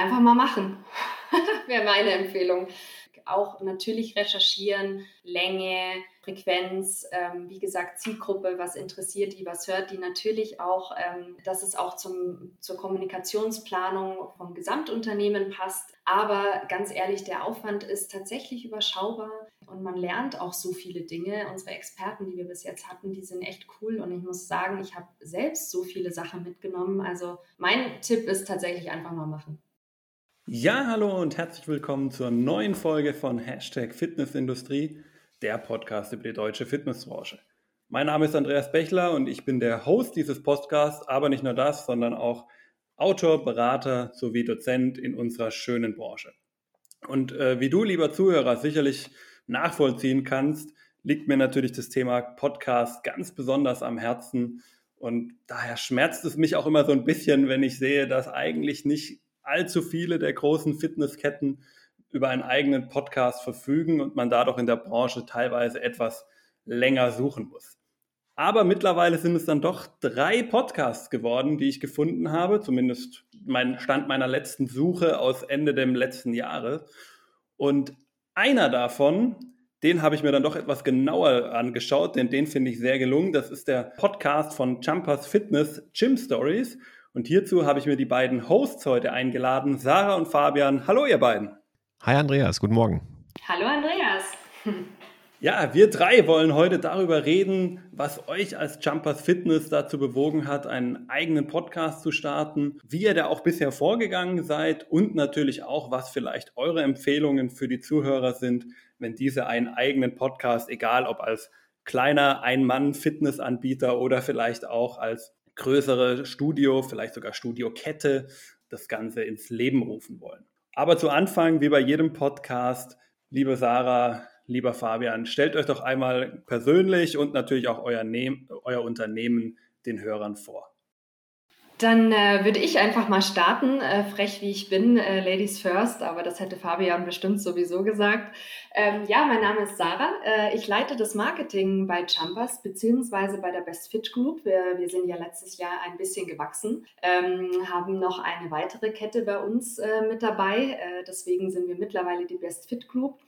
einfach mal machen, wäre meine Empfehlung. Auch natürlich recherchieren, Länge, Frequenz, ähm, wie gesagt, Zielgruppe, was interessiert die, was hört die. Natürlich auch, ähm, dass es auch zum, zur Kommunikationsplanung vom Gesamtunternehmen passt. Aber ganz ehrlich, der Aufwand ist tatsächlich überschaubar und man lernt auch so viele Dinge. Unsere Experten, die wir bis jetzt hatten, die sind echt cool und ich muss sagen, ich habe selbst so viele Sachen mitgenommen. Also mein Tipp ist tatsächlich einfach mal machen. Ja, hallo und herzlich willkommen zur neuen Folge von Hashtag Fitnessindustrie der Podcast über die deutsche Fitnessbranche. Mein Name ist Andreas Bechler und ich bin der Host dieses Podcasts, aber nicht nur das, sondern auch Autor, Berater sowie Dozent in unserer schönen Branche. Und äh, wie du, lieber Zuhörer, sicherlich nachvollziehen kannst, liegt mir natürlich das Thema Podcast ganz besonders am Herzen. Und daher schmerzt es mich auch immer so ein bisschen, wenn ich sehe, dass eigentlich nicht allzu viele der großen Fitnessketten über einen eigenen Podcast verfügen und man dadurch in der Branche teilweise etwas länger suchen muss. Aber mittlerweile sind es dann doch drei Podcasts geworden, die ich gefunden habe, zumindest mein Stand meiner letzten Suche aus Ende dem letzten Jahres. Und einer davon, den habe ich mir dann doch etwas genauer angeschaut, denn den finde ich sehr gelungen. Das ist der Podcast von Jumpers Fitness Gym Stories. Und hierzu habe ich mir die beiden Hosts heute eingeladen, Sarah und Fabian. Hallo, ihr beiden. Hi Andreas, guten Morgen. Hallo Andreas. Ja, wir drei wollen heute darüber reden, was euch als Jumpers Fitness dazu bewogen hat, einen eigenen Podcast zu starten, wie ihr da auch bisher vorgegangen seid und natürlich auch, was vielleicht eure Empfehlungen für die Zuhörer sind, wenn diese einen eigenen Podcast, egal ob als kleiner Ein-Mann-Fitnessanbieter oder vielleicht auch als größere Studio, vielleicht sogar Studiokette, das Ganze ins Leben rufen wollen. Aber zu Anfang, wie bei jedem Podcast, liebe Sarah, lieber Fabian, stellt euch doch einmal persönlich und natürlich auch euer, ne euer Unternehmen den Hörern vor. Dann äh, würde ich einfach mal starten, äh, frech wie ich bin, äh, Ladies First, aber das hätte Fabian bestimmt sowieso gesagt. Ähm, ja, mein Name ist Sarah. Äh, ich leite das Marketing bei Jumpers beziehungsweise bei der Best Fit Group. Wir, wir sind ja letztes Jahr ein bisschen gewachsen, ähm, haben noch eine weitere Kette bei uns äh, mit dabei. Äh, deswegen sind wir mittlerweile die Best Fit Group.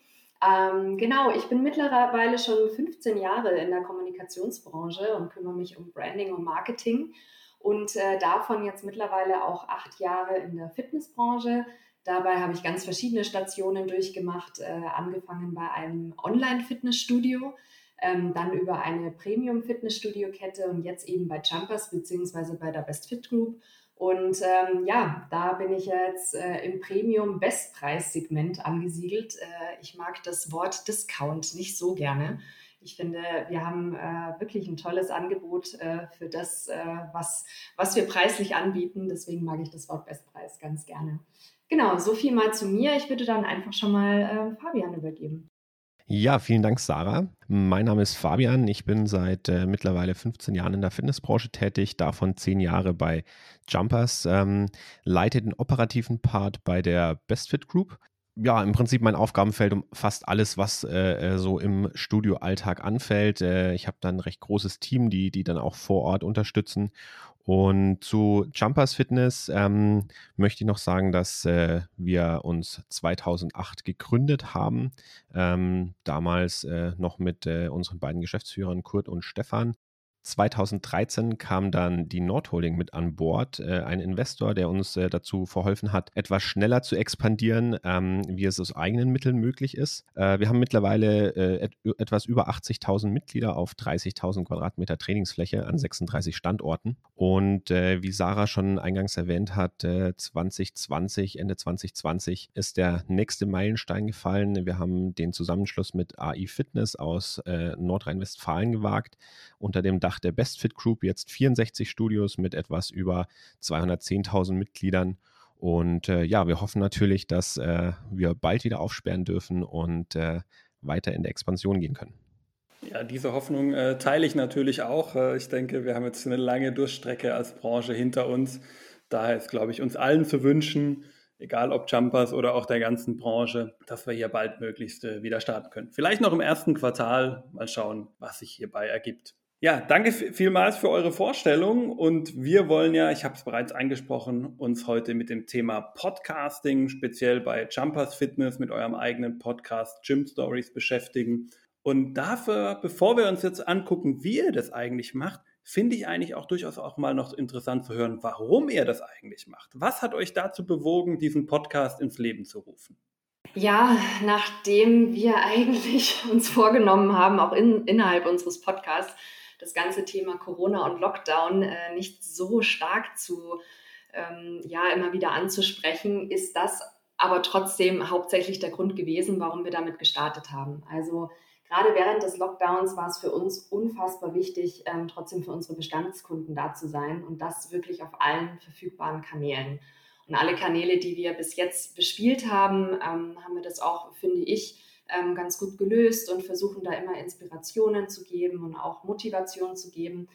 Ähm, genau, ich bin mittlerweile schon 15 Jahre in der Kommunikationsbranche und kümmere mich um Branding und Marketing und äh, davon jetzt mittlerweile auch acht Jahre in der Fitnessbranche. Dabei habe ich ganz verschiedene Stationen durchgemacht, äh, angefangen bei einem Online-Fitnessstudio, ähm, dann über eine Premium-Fitnessstudio-Kette und jetzt eben bei Jumpers beziehungsweise bei der Best Fit Group. Und ähm, ja, da bin ich jetzt äh, im Premium-Bestpreis-Segment angesiedelt. Äh, ich mag das Wort Discount nicht so gerne ich finde, wir haben äh, wirklich ein tolles Angebot äh, für das, äh, was, was wir preislich anbieten. Deswegen mag ich das Wort Bestpreis ganz gerne. Genau, so viel mal zu mir. Ich würde dann einfach schon mal äh, Fabian übergeben. Ja, vielen Dank, Sarah. Mein Name ist Fabian. Ich bin seit äh, mittlerweile 15 Jahren in der Fitnessbranche tätig, davon 10 Jahre bei Jumpers, ähm, leite den operativen Part bei der BestFit Group ja, im Prinzip mein Aufgabenfeld um fast alles, was äh, äh, so im Studioalltag anfällt. Äh, ich habe dann ein recht großes Team, die, die dann auch vor Ort unterstützen. Und zu Jumpers Fitness ähm, möchte ich noch sagen, dass äh, wir uns 2008 gegründet haben. Ähm, damals äh, noch mit äh, unseren beiden Geschäftsführern Kurt und Stefan. 2013 kam dann die Nordholding mit an Bord, äh, ein Investor, der uns äh, dazu verholfen hat, etwas schneller zu expandieren, ähm, wie es aus eigenen Mitteln möglich ist. Äh, wir haben mittlerweile äh, et etwas über 80.000 Mitglieder auf 30.000 Quadratmeter Trainingsfläche an 36 Standorten. Und äh, wie Sarah schon eingangs erwähnt hat, 2020, äh, Ende 2020 ist der nächste Meilenstein gefallen. Wir haben den Zusammenschluss mit AI Fitness aus Nordrhein-Westfalen gewagt unter dem Dach der BestFit Group jetzt 64 Studios mit etwas über 210.000 Mitgliedern. Und äh, ja, wir hoffen natürlich, dass äh, wir bald wieder aufsperren dürfen und äh, weiter in der Expansion gehen können. Ja, diese Hoffnung äh, teile ich natürlich auch. Äh, ich denke, wir haben jetzt eine lange Durchstrecke als Branche hinter uns. Daher ist, glaube ich, uns allen zu wünschen, egal ob Jumpers oder auch der ganzen Branche, dass wir hier bald möglichst äh, wieder starten können. Vielleicht noch im ersten Quartal. Mal schauen, was sich hierbei ergibt. Ja, danke vielmals für eure Vorstellung und wir wollen ja, ich habe es bereits angesprochen, uns heute mit dem Thema Podcasting, speziell bei Jumpers Fitness mit eurem eigenen Podcast Gym Stories beschäftigen. Und dafür, bevor wir uns jetzt angucken, wie ihr das eigentlich macht, finde ich eigentlich auch durchaus auch mal noch interessant zu hören, warum ihr das eigentlich macht. Was hat euch dazu bewogen, diesen Podcast ins Leben zu rufen? Ja, nachdem wir eigentlich uns vorgenommen haben, auch in, innerhalb unseres Podcasts, das ganze Thema Corona und Lockdown äh, nicht so stark zu, ähm, ja, immer wieder anzusprechen, ist das aber trotzdem hauptsächlich der Grund gewesen, warum wir damit gestartet haben. Also gerade während des Lockdowns war es für uns unfassbar wichtig, ähm, trotzdem für unsere Bestandskunden da zu sein und das wirklich auf allen verfügbaren Kanälen. Und alle Kanäle, die wir bis jetzt bespielt haben, ähm, haben wir das auch, finde ich, ähm, ganz gut gelöst und versuchen da immer Inspirationen zu geben und auch Motivation zu geben.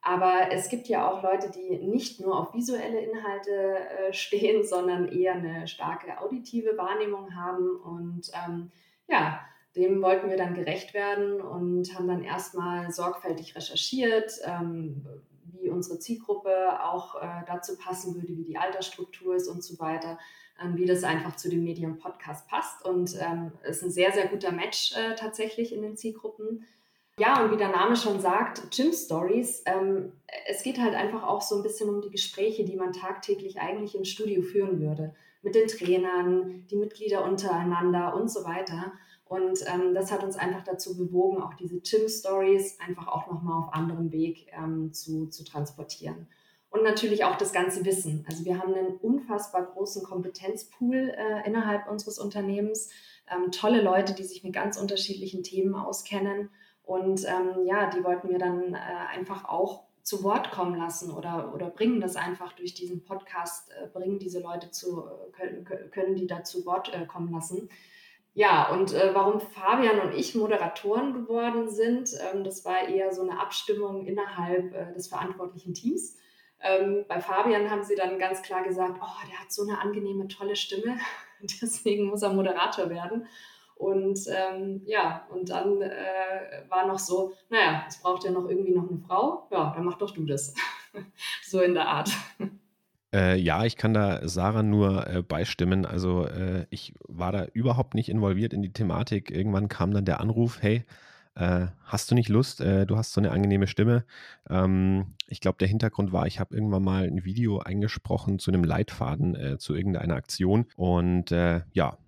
Aber es gibt ja auch Leute, die nicht nur auf visuelle Inhalte äh, stehen, sondern eher eine starke auditive Wahrnehmung haben. Und ähm, ja, dem wollten wir dann gerecht werden und haben dann erstmal sorgfältig recherchiert, ähm, wie unsere Zielgruppe auch äh, dazu passen würde, wie die Altersstruktur ist und so weiter ähm, wie das einfach zu dem Medium Podcast passt. Und ähm, ist ein sehr, sehr guter Match äh, tatsächlich in den Zielgruppen. Ja, und wie der Name schon sagt, Gym Stories, ähm, es geht halt einfach auch so ein bisschen um die Gespräche, die man tagtäglich eigentlich im Studio führen würde. Mit den Trainern, die Mitglieder untereinander und so weiter. Und ähm, das hat uns einfach dazu bewogen, auch diese Gym Stories einfach auch nochmal auf anderem Weg ähm, zu, zu transportieren und natürlich auch das ganze Wissen. Also wir haben einen unfassbar großen Kompetenzpool äh, innerhalb unseres Unternehmens, ähm, tolle Leute, die sich mit ganz unterschiedlichen Themen auskennen und ähm, ja, die wollten wir dann äh, einfach auch zu Wort kommen lassen oder, oder bringen das einfach durch diesen Podcast, äh, bringen diese Leute zu, äh, können, können die da zu Wort äh, kommen lassen. Ja, und äh, warum Fabian und ich Moderatoren geworden sind, ähm, das war eher so eine Abstimmung innerhalb äh, des verantwortlichen Teams. Ähm, bei Fabian haben sie dann ganz klar gesagt, oh, der hat so eine angenehme, tolle Stimme, deswegen muss er Moderator werden. Und ähm, ja, und dann äh, war noch so, naja, es braucht ja noch irgendwie noch eine Frau. Ja, dann mach doch du das. so in der Art. Äh, ja, ich kann da Sarah nur äh, beistimmen. Also äh, ich war da überhaupt nicht involviert in die Thematik. Irgendwann kam dann der Anruf, hey, äh, hast du nicht Lust? Äh, du hast so eine angenehme Stimme. Ähm, ich glaube, der Hintergrund war, ich habe irgendwann mal ein Video eingesprochen zu einem Leitfaden, äh, zu irgendeiner Aktion. Und ja,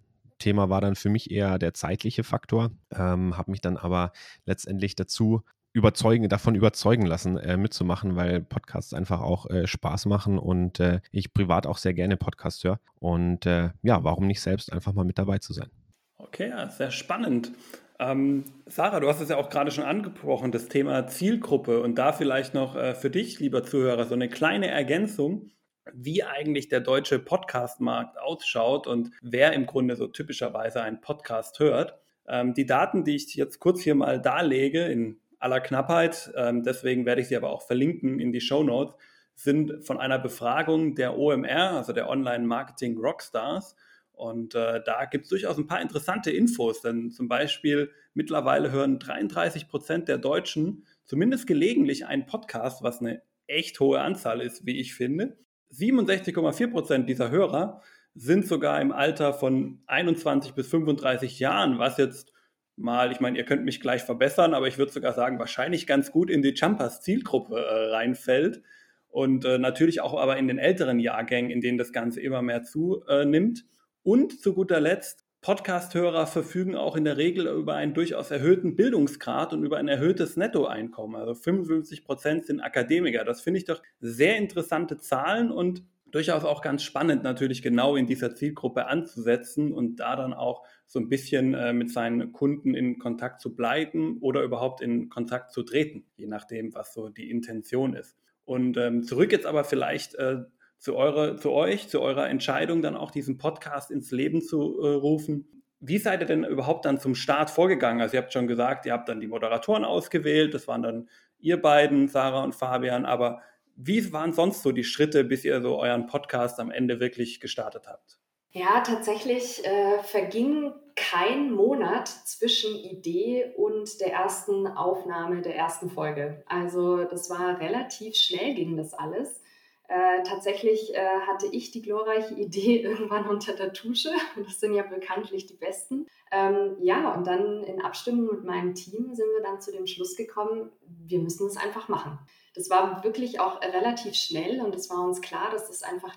Thema war dann für mich eher der zeitliche Faktor, ähm, habe mich dann aber letztendlich dazu überzeugen, davon überzeugen lassen, äh, mitzumachen, weil Podcasts einfach auch äh, Spaß machen und äh, ich privat auch sehr gerne Podcasts höre. Und äh, ja, warum nicht selbst einfach mal mit dabei zu sein? Okay, ja, sehr spannend. Ähm, Sarah, du hast es ja auch gerade schon angesprochen, das Thema Zielgruppe und da vielleicht noch äh, für dich, lieber Zuhörer, so eine kleine Ergänzung, wie eigentlich der deutsche Podcast-Markt ausschaut und wer im Grunde so typischerweise einen Podcast hört. Ähm, die Daten, die ich jetzt kurz hier mal darlege, in aller Knappheit, ähm, deswegen werde ich sie aber auch verlinken in die Show Notes, sind von einer Befragung der OMR, also der Online Marketing Rockstars. Und äh, da gibt es durchaus ein paar interessante Infos, denn zum Beispiel mittlerweile hören 33 Prozent der Deutschen zumindest gelegentlich einen Podcast, was eine echt hohe Anzahl ist, wie ich finde. 67,4 Prozent dieser Hörer sind sogar im Alter von 21 bis 35 Jahren, was jetzt mal, ich meine, ihr könnt mich gleich verbessern, aber ich würde sogar sagen, wahrscheinlich ganz gut in die Jumpers Zielgruppe äh, reinfällt und äh, natürlich auch aber in den älteren Jahrgängen, in denen das Ganze immer mehr zunimmt. Und zu guter Letzt, Podcast-Hörer verfügen auch in der Regel über einen durchaus erhöhten Bildungsgrad und über ein erhöhtes Nettoeinkommen. Also 55 Prozent sind Akademiker. Das finde ich doch sehr interessante Zahlen und durchaus auch ganz spannend, natürlich genau in dieser Zielgruppe anzusetzen und da dann auch so ein bisschen äh, mit seinen Kunden in Kontakt zu bleiben oder überhaupt in Kontakt zu treten, je nachdem, was so die Intention ist. Und ähm, zurück jetzt aber vielleicht äh, zu, eure, zu euch, zu eurer Entscheidung, dann auch diesen Podcast ins Leben zu äh, rufen. Wie seid ihr denn überhaupt dann zum Start vorgegangen? Also ihr habt schon gesagt, ihr habt dann die Moderatoren ausgewählt, das waren dann ihr beiden, Sarah und Fabian, aber wie waren sonst so die Schritte, bis ihr so euren Podcast am Ende wirklich gestartet habt? Ja, tatsächlich äh, verging kein Monat zwischen Idee und der ersten Aufnahme der ersten Folge. Also das war relativ schnell ging das alles. Äh, tatsächlich äh, hatte ich die glorreiche Idee irgendwann unter der Dusche. Das sind ja bekanntlich die besten. Ähm, ja, und dann in Abstimmung mit meinem Team sind wir dann zu dem Schluss gekommen, wir müssen es einfach machen. Das war wirklich auch relativ schnell und es war uns klar, dass das einfach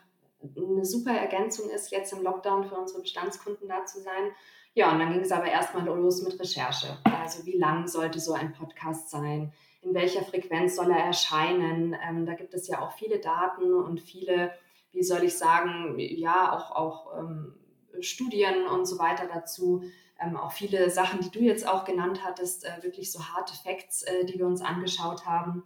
eine super Ergänzung ist, jetzt im Lockdown für unsere Bestandskunden da zu sein. Ja, und dann ging es aber erstmal los mit Recherche. Also wie lang sollte so ein Podcast sein? In welcher Frequenz soll er erscheinen? Ähm, da gibt es ja auch viele Daten und viele, wie soll ich sagen, ja, auch, auch ähm, Studien und so weiter dazu. Ähm, auch viele Sachen, die du jetzt auch genannt hattest, äh, wirklich so harte Facts, äh, die wir uns angeschaut haben.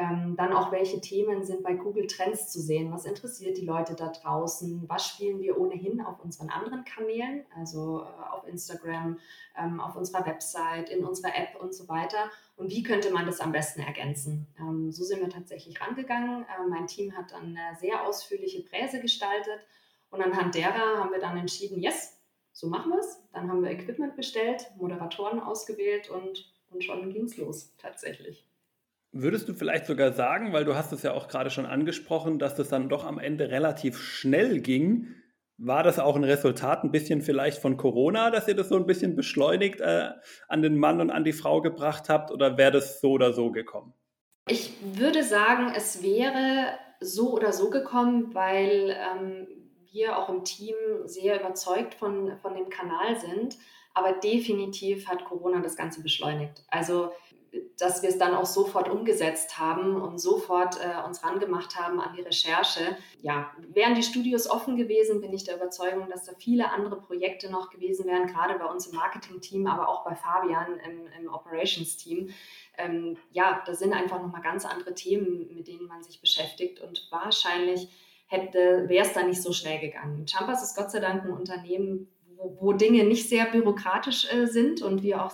Ähm, dann auch, welche Themen sind bei Google Trends zu sehen? Was interessiert die Leute da draußen? Was spielen wir ohnehin auf unseren anderen Kanälen, also äh, auf Instagram, ähm, auf unserer Website, in unserer App und so weiter? Und wie könnte man das am besten ergänzen? Ähm, so sind wir tatsächlich rangegangen. Äh, mein Team hat dann eine sehr ausführliche Präse gestaltet und anhand derer haben wir dann entschieden, yes, so machen wir es. Dann haben wir Equipment bestellt, Moderatoren ausgewählt und, und schon ging es los tatsächlich. Würdest du vielleicht sogar sagen, weil du hast es ja auch gerade schon angesprochen, dass das dann doch am Ende relativ schnell ging, war das auch ein Resultat ein bisschen vielleicht von Corona, dass ihr das so ein bisschen beschleunigt äh, an den Mann und an die Frau gebracht habt oder wäre das so oder so gekommen? Ich würde sagen, es wäre so oder so gekommen, weil ähm, wir auch im Team sehr überzeugt von, von dem Kanal sind. Aber definitiv hat Corona das Ganze beschleunigt. Also dass wir es dann auch sofort umgesetzt haben und sofort äh, uns rangemacht haben an die Recherche. Ja, wären die Studios offen gewesen, bin ich der Überzeugung, dass da viele andere Projekte noch gewesen wären, gerade bei uns im Marketing-Team, aber auch bei Fabian im, im Operations-Team. Ähm, ja, da sind einfach nochmal ganz andere Themen, mit denen man sich beschäftigt und wahrscheinlich hätte, wäre es da nicht so schnell gegangen. Champas ist Gott sei Dank ein Unternehmen, wo, wo Dinge nicht sehr bürokratisch äh, sind und wir auch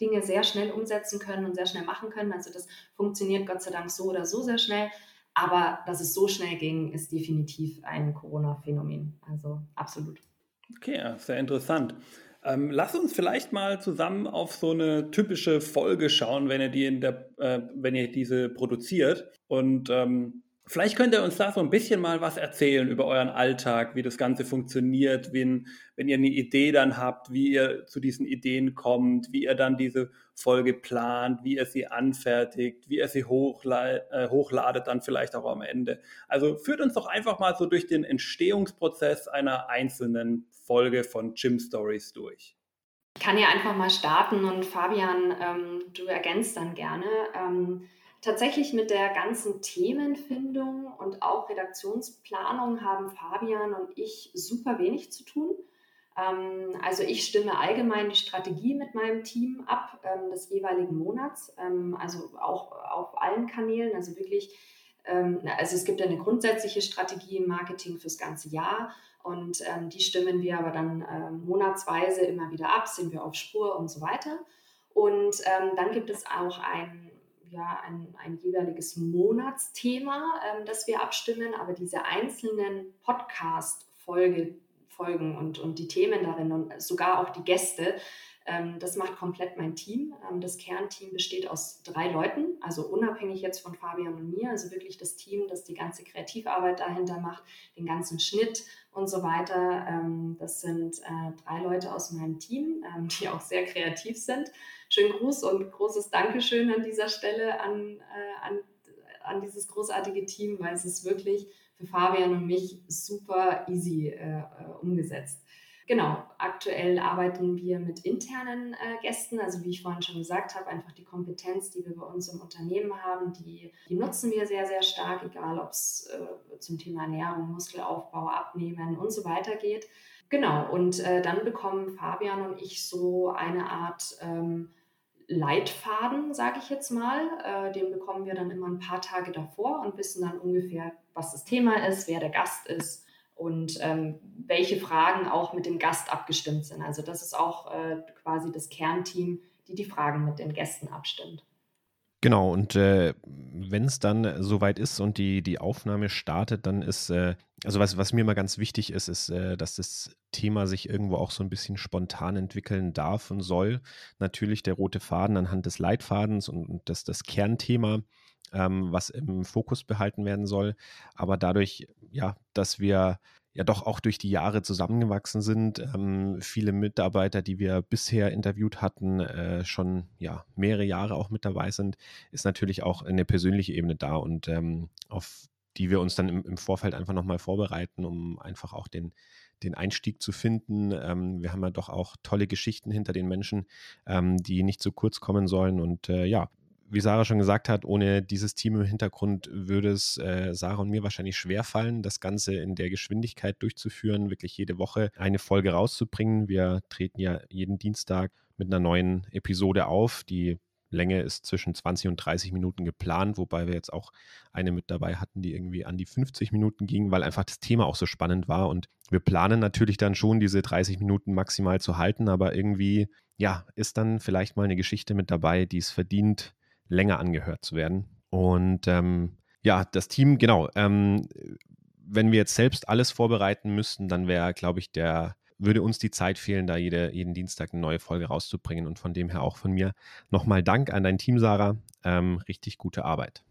Dinge sehr schnell umsetzen können und sehr schnell machen können. Also das funktioniert Gott sei Dank so oder so sehr schnell. Aber dass es so schnell ging, ist definitiv ein Corona-Phänomen. Also absolut. Okay, sehr interessant. Ähm, lass uns vielleicht mal zusammen auf so eine typische Folge schauen, wenn ihr die in der, äh, wenn ihr diese produziert. Und ähm, Vielleicht könnt ihr uns da so ein bisschen mal was erzählen über euren Alltag, wie das Ganze funktioniert, wenn, wenn ihr eine Idee dann habt, wie ihr zu diesen Ideen kommt, wie ihr dann diese Folge plant, wie ihr sie anfertigt, wie ihr sie hochla äh, hochladet dann vielleicht auch am Ende. Also führt uns doch einfach mal so durch den Entstehungsprozess einer einzelnen Folge von Gym Stories durch. Ich kann ja einfach mal starten und Fabian, ähm, du ergänzt dann gerne. Ähm, Tatsächlich mit der ganzen Themenfindung und auch Redaktionsplanung haben Fabian und ich super wenig zu tun. Ähm, also ich stimme allgemein die Strategie mit meinem Team ab ähm, des jeweiligen Monats, ähm, also auch auf allen Kanälen, also wirklich, also es gibt eine grundsätzliche Strategie im Marketing fürs ganze Jahr und die stimmen wir aber dann monatsweise immer wieder ab, sind wir auf Spur und so weiter. Und dann gibt es auch ein ja, ein, ein jeweiliges Monatsthema, ähm, das wir abstimmen, aber diese einzelnen Podcast-Folgen und, und die Themen darin und sogar auch die Gäste, ähm, das macht komplett mein Team. Ähm, das Kernteam besteht aus drei Leuten, also unabhängig jetzt von Fabian und mir, also wirklich das Team, das die ganze Kreativarbeit dahinter macht, den ganzen Schnitt und so weiter. Ähm, das sind äh, drei Leute aus meinem Team, ähm, die auch sehr kreativ sind. Schönen Gruß und großes Dankeschön an dieser Stelle an, äh, an, an dieses großartige Team, weil es ist wirklich für Fabian und mich super easy äh, äh umgesetzt. Genau, aktuell arbeiten wir mit internen äh, Gästen, also wie ich vorhin schon gesagt habe, einfach die Kompetenz, die wir bei uns im Unternehmen haben, die, die nutzen wir sehr, sehr stark, egal ob es äh, zum Thema Ernährung, Muskelaufbau, Abnehmen und so weiter geht. Genau, und äh, dann bekommen Fabian und ich so eine Art ähm, Leitfaden, sage ich jetzt mal. Äh, den bekommen wir dann immer ein paar Tage davor und wissen dann ungefähr, was das Thema ist, wer der Gast ist und ähm, welche Fragen auch mit dem Gast abgestimmt sind. Also das ist auch äh, quasi das Kernteam, die die Fragen mit den Gästen abstimmt. Genau, und äh, wenn es dann soweit ist und die, die Aufnahme startet, dann ist, äh, also was, was mir mal ganz wichtig ist, ist, äh, dass das Thema sich irgendwo auch so ein bisschen spontan entwickeln darf und soll. Natürlich der rote Faden anhand des Leitfadens und, und das, das Kernthema, ähm, was im Fokus behalten werden soll. Aber dadurch, ja, dass wir ja doch auch durch die Jahre zusammengewachsen sind. Ähm, viele Mitarbeiter, die wir bisher interviewt hatten, äh, schon ja mehrere Jahre auch mit dabei sind, ist natürlich auch eine persönliche Ebene da und ähm, auf die wir uns dann im, im Vorfeld einfach nochmal vorbereiten, um einfach auch den, den Einstieg zu finden. Ähm, wir haben ja doch auch tolle Geschichten hinter den Menschen, ähm, die nicht zu kurz kommen sollen. Und äh, ja, wie Sarah schon gesagt hat, ohne dieses Team im Hintergrund würde es äh, Sarah und mir wahrscheinlich schwerfallen, das Ganze in der Geschwindigkeit durchzuführen, wirklich jede Woche eine Folge rauszubringen. Wir treten ja jeden Dienstag mit einer neuen Episode auf. Die Länge ist zwischen 20 und 30 Minuten geplant, wobei wir jetzt auch eine mit dabei hatten, die irgendwie an die 50 Minuten ging, weil einfach das Thema auch so spannend war. Und wir planen natürlich dann schon, diese 30 Minuten maximal zu halten, aber irgendwie, ja, ist dann vielleicht mal eine Geschichte mit dabei, die es verdient, länger angehört zu werden. Und ähm, ja, das Team, genau, ähm, wenn wir jetzt selbst alles vorbereiten müssten, dann wäre, glaube ich, der, würde uns die Zeit fehlen, da jede, jeden Dienstag eine neue Folge rauszubringen. Und von dem her auch von mir nochmal Dank an dein Team, Sarah. Ähm, richtig gute Arbeit.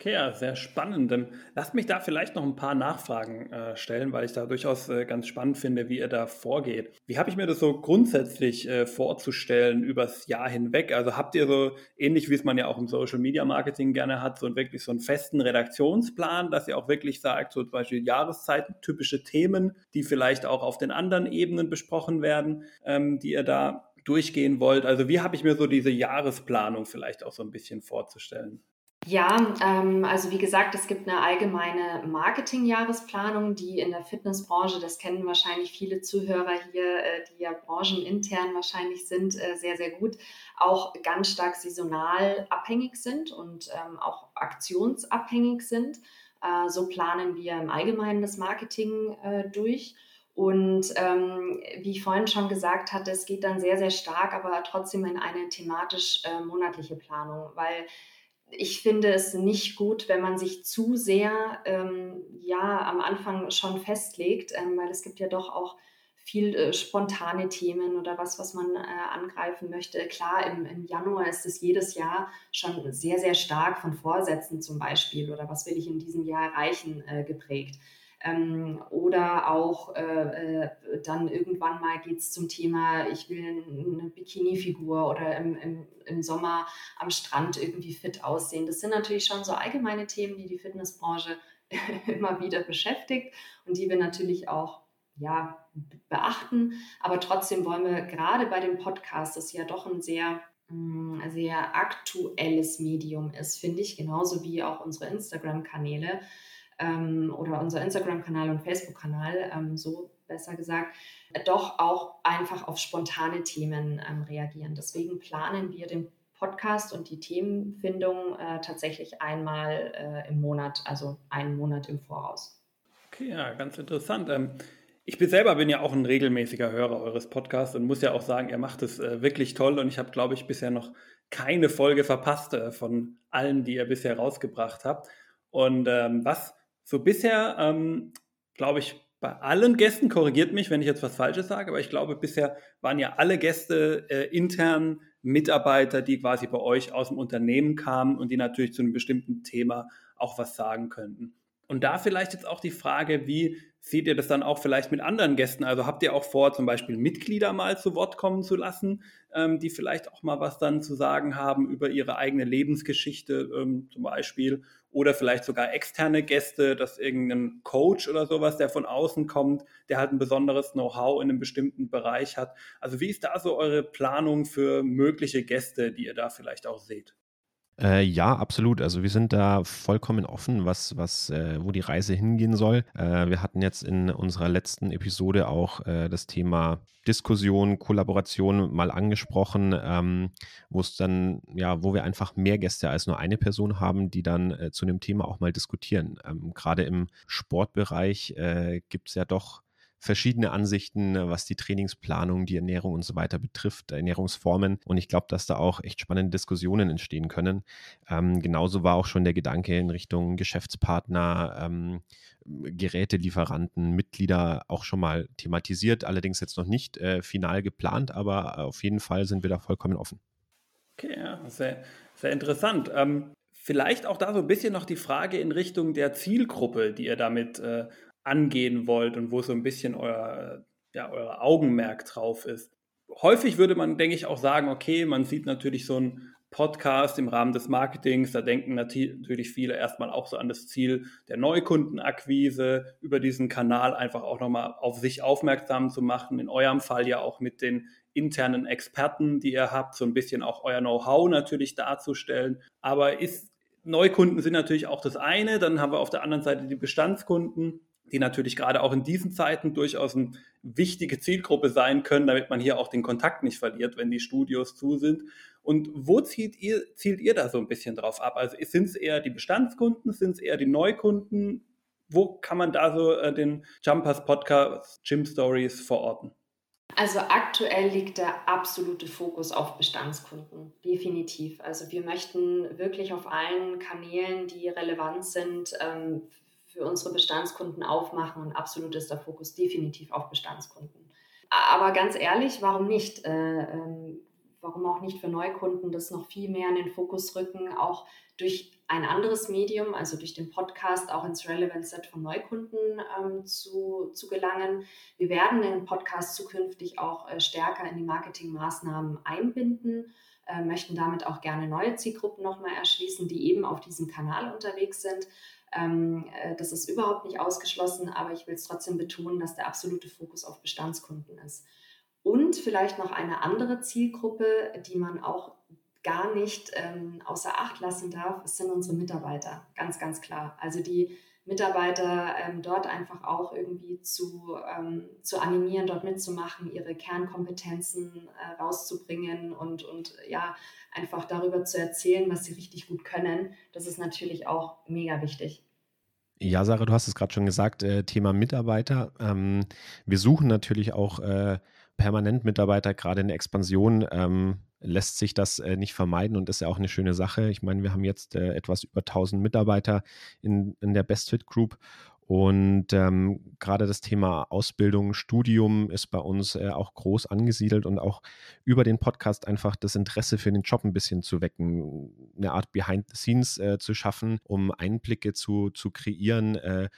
Okay, ja, sehr spannend. Dann lasst mich da vielleicht noch ein paar Nachfragen äh, stellen, weil ich da durchaus äh, ganz spannend finde, wie ihr da vorgeht. Wie habe ich mir das so grundsätzlich äh, vorzustellen übers Jahr hinweg? Also habt ihr so, ähnlich wie es man ja auch im Social Media Marketing gerne hat, so wirklich so einen festen Redaktionsplan, dass ihr auch wirklich sagt, so zum Beispiel Jahreszeiten, typische Themen, die vielleicht auch auf den anderen Ebenen besprochen werden, ähm, die ihr da durchgehen wollt? Also wie habe ich mir so diese Jahresplanung vielleicht auch so ein bisschen vorzustellen? Ja, ähm, also wie gesagt, es gibt eine allgemeine Marketing-Jahresplanung, die in der Fitnessbranche, das kennen wahrscheinlich viele Zuhörer hier, äh, die ja branchenintern wahrscheinlich sind, äh, sehr, sehr gut, auch ganz stark saisonal abhängig sind und ähm, auch aktionsabhängig sind. Äh, so planen wir im Allgemeinen das Marketing äh, durch. Und ähm, wie ich vorhin schon gesagt hatte, es geht dann sehr, sehr stark, aber trotzdem in eine thematisch äh, monatliche Planung, weil ich finde es nicht gut, wenn man sich zu sehr ähm, ja am Anfang schon festlegt, ähm, weil es gibt ja doch auch viel äh, spontane Themen oder was, was man äh, angreifen möchte. Klar, im, im Januar ist es jedes Jahr schon sehr, sehr stark von Vorsätzen zum Beispiel oder was will ich in diesem Jahr erreichen äh, geprägt. Ähm, oder auch äh, äh, dann irgendwann mal geht es zum Thema, ich will eine Bikini-Figur oder im, im, im, Sommer am Strand irgendwie fit aussehen. Das sind natürlich schon so allgemeine Themen, die die Fitnessbranche immer wieder beschäftigt und die wir natürlich auch ja, beachten. Aber trotzdem wollen wir gerade bei dem Podcast, das ja doch ein sehr mm, sehr aktuelles Medium ist, finde ich, genauso wie auch unsere Instagram-Kanäle, ähm, oder unser Instagram-Kanal und Facebook-Kanal, ähm, so besser gesagt, doch auch einfach auf spontane Themen ähm, reagieren. Deswegen planen wir den Podcast und die Themenfindung äh, tatsächlich einmal äh, im Monat, also einen Monat im Voraus. Okay, ja, ganz interessant. Ähm, ich bin selber bin ja auch ein regelmäßiger Hörer eures Podcasts und muss ja auch sagen, ihr macht es äh, wirklich toll und ich habe, glaube ich, bisher noch keine Folge verpasst äh, von allen, die ihr bisher rausgebracht habt. Und ähm, was so bisher, ähm, glaube ich, bei allen Gästen, korrigiert mich, wenn ich jetzt was Falsches sage, aber ich glaube, bisher waren ja alle Gäste äh, intern Mitarbeiter, die quasi bei euch aus dem Unternehmen kamen und die natürlich zu einem bestimmten Thema auch was sagen könnten. Und da vielleicht jetzt auch die Frage, wie seht ihr das dann auch vielleicht mit anderen Gästen? Also habt ihr auch vor, zum Beispiel Mitglieder mal zu Wort kommen zu lassen, ähm, die vielleicht auch mal was dann zu sagen haben über ihre eigene Lebensgeschichte ähm, zum Beispiel? Oder vielleicht sogar externe Gäste, dass irgendein Coach oder sowas, der von außen kommt, der halt ein besonderes Know-how in einem bestimmten Bereich hat. Also wie ist da so eure Planung für mögliche Gäste, die ihr da vielleicht auch seht? Äh, ja, absolut. Also wir sind da vollkommen offen, was, was, äh, wo die Reise hingehen soll. Äh, wir hatten jetzt in unserer letzten Episode auch äh, das Thema Diskussion, Kollaboration mal angesprochen, ähm, wo es dann, ja, wo wir einfach mehr Gäste als nur eine Person haben, die dann äh, zu dem Thema auch mal diskutieren. Ähm, Gerade im Sportbereich äh, gibt es ja doch verschiedene Ansichten, was die Trainingsplanung, die Ernährung und so weiter betrifft, Ernährungsformen. Und ich glaube, dass da auch echt spannende Diskussionen entstehen können. Ähm, genauso war auch schon der Gedanke in Richtung Geschäftspartner, ähm, Gerätelieferanten, Mitglieder auch schon mal thematisiert, allerdings jetzt noch nicht äh, final geplant, aber auf jeden Fall sind wir da vollkommen offen. Okay, ja, sehr, sehr interessant. Ähm, vielleicht auch da so ein bisschen noch die Frage in Richtung der Zielgruppe, die ihr damit äh, angehen wollt und wo so ein bisschen euer, ja, euer Augenmerk drauf ist. Häufig würde man, denke ich, auch sagen, okay, man sieht natürlich so ein Podcast im Rahmen des Marketings, da denken natürlich viele erstmal auch so an das Ziel der Neukundenakquise, über diesen Kanal einfach auch nochmal auf sich aufmerksam zu machen. In eurem Fall ja auch mit den internen Experten, die ihr habt, so ein bisschen auch euer Know-how natürlich darzustellen. Aber ist, Neukunden sind natürlich auch das eine, dann haben wir auf der anderen Seite die Bestandskunden die natürlich gerade auch in diesen Zeiten durchaus eine wichtige Zielgruppe sein können, damit man hier auch den Kontakt nicht verliert, wenn die Studios zu sind. Und wo zielt ihr, zielt ihr da so ein bisschen drauf ab? Also sind es eher die Bestandskunden, sind es eher die Neukunden? Wo kann man da so äh, den Jumpers Podcast Gym Stories verorten? Also aktuell liegt der absolute Fokus auf Bestandskunden, definitiv. Also wir möchten wirklich auf allen Kanälen, die relevant sind, ähm, für unsere Bestandskunden aufmachen und absolut ist der Fokus definitiv auf Bestandskunden. Aber ganz ehrlich, warum nicht? Äh, ähm, warum auch nicht für Neukunden das noch viel mehr in den Fokus rücken, auch durch ein anderes Medium, also durch den Podcast, auch ins Relevant Set von Neukunden ähm, zu, zu gelangen. Wir werden den Podcast zukünftig auch äh, stärker in die Marketingmaßnahmen einbinden, äh, möchten damit auch gerne neue Zielgruppen nochmal erschließen, die eben auf diesem Kanal unterwegs sind. Ähm, äh, das ist überhaupt nicht ausgeschlossen, aber ich will es trotzdem betonen, dass der absolute Fokus auf Bestandskunden ist. Und vielleicht noch eine andere Zielgruppe, die man auch gar nicht ähm, außer Acht lassen darf, sind unsere Mitarbeiter. Ganz, ganz klar. Also die Mitarbeiter ähm, dort einfach auch irgendwie zu, ähm, zu animieren, dort mitzumachen, ihre Kernkompetenzen äh, rauszubringen und, und ja, einfach darüber zu erzählen, was sie richtig gut können. Das ist natürlich auch mega wichtig. Ja, Sarah, du hast es gerade schon gesagt, äh, Thema Mitarbeiter. Ähm, wir suchen natürlich auch äh, permanent Mitarbeiter, gerade in der Expansion ähm, lässt sich das äh, nicht vermeiden und ist ja auch eine schöne Sache. Ich meine, wir haben jetzt äh, etwas über 1000 Mitarbeiter in, in der BestFit Group und ähm, gerade das Thema Ausbildung, Studium ist bei uns äh, auch groß angesiedelt und auch über den Podcast einfach das Interesse für den Job ein bisschen zu wecken, eine Art Behind the Scenes äh, zu schaffen, um Einblicke zu, zu kreieren, äh,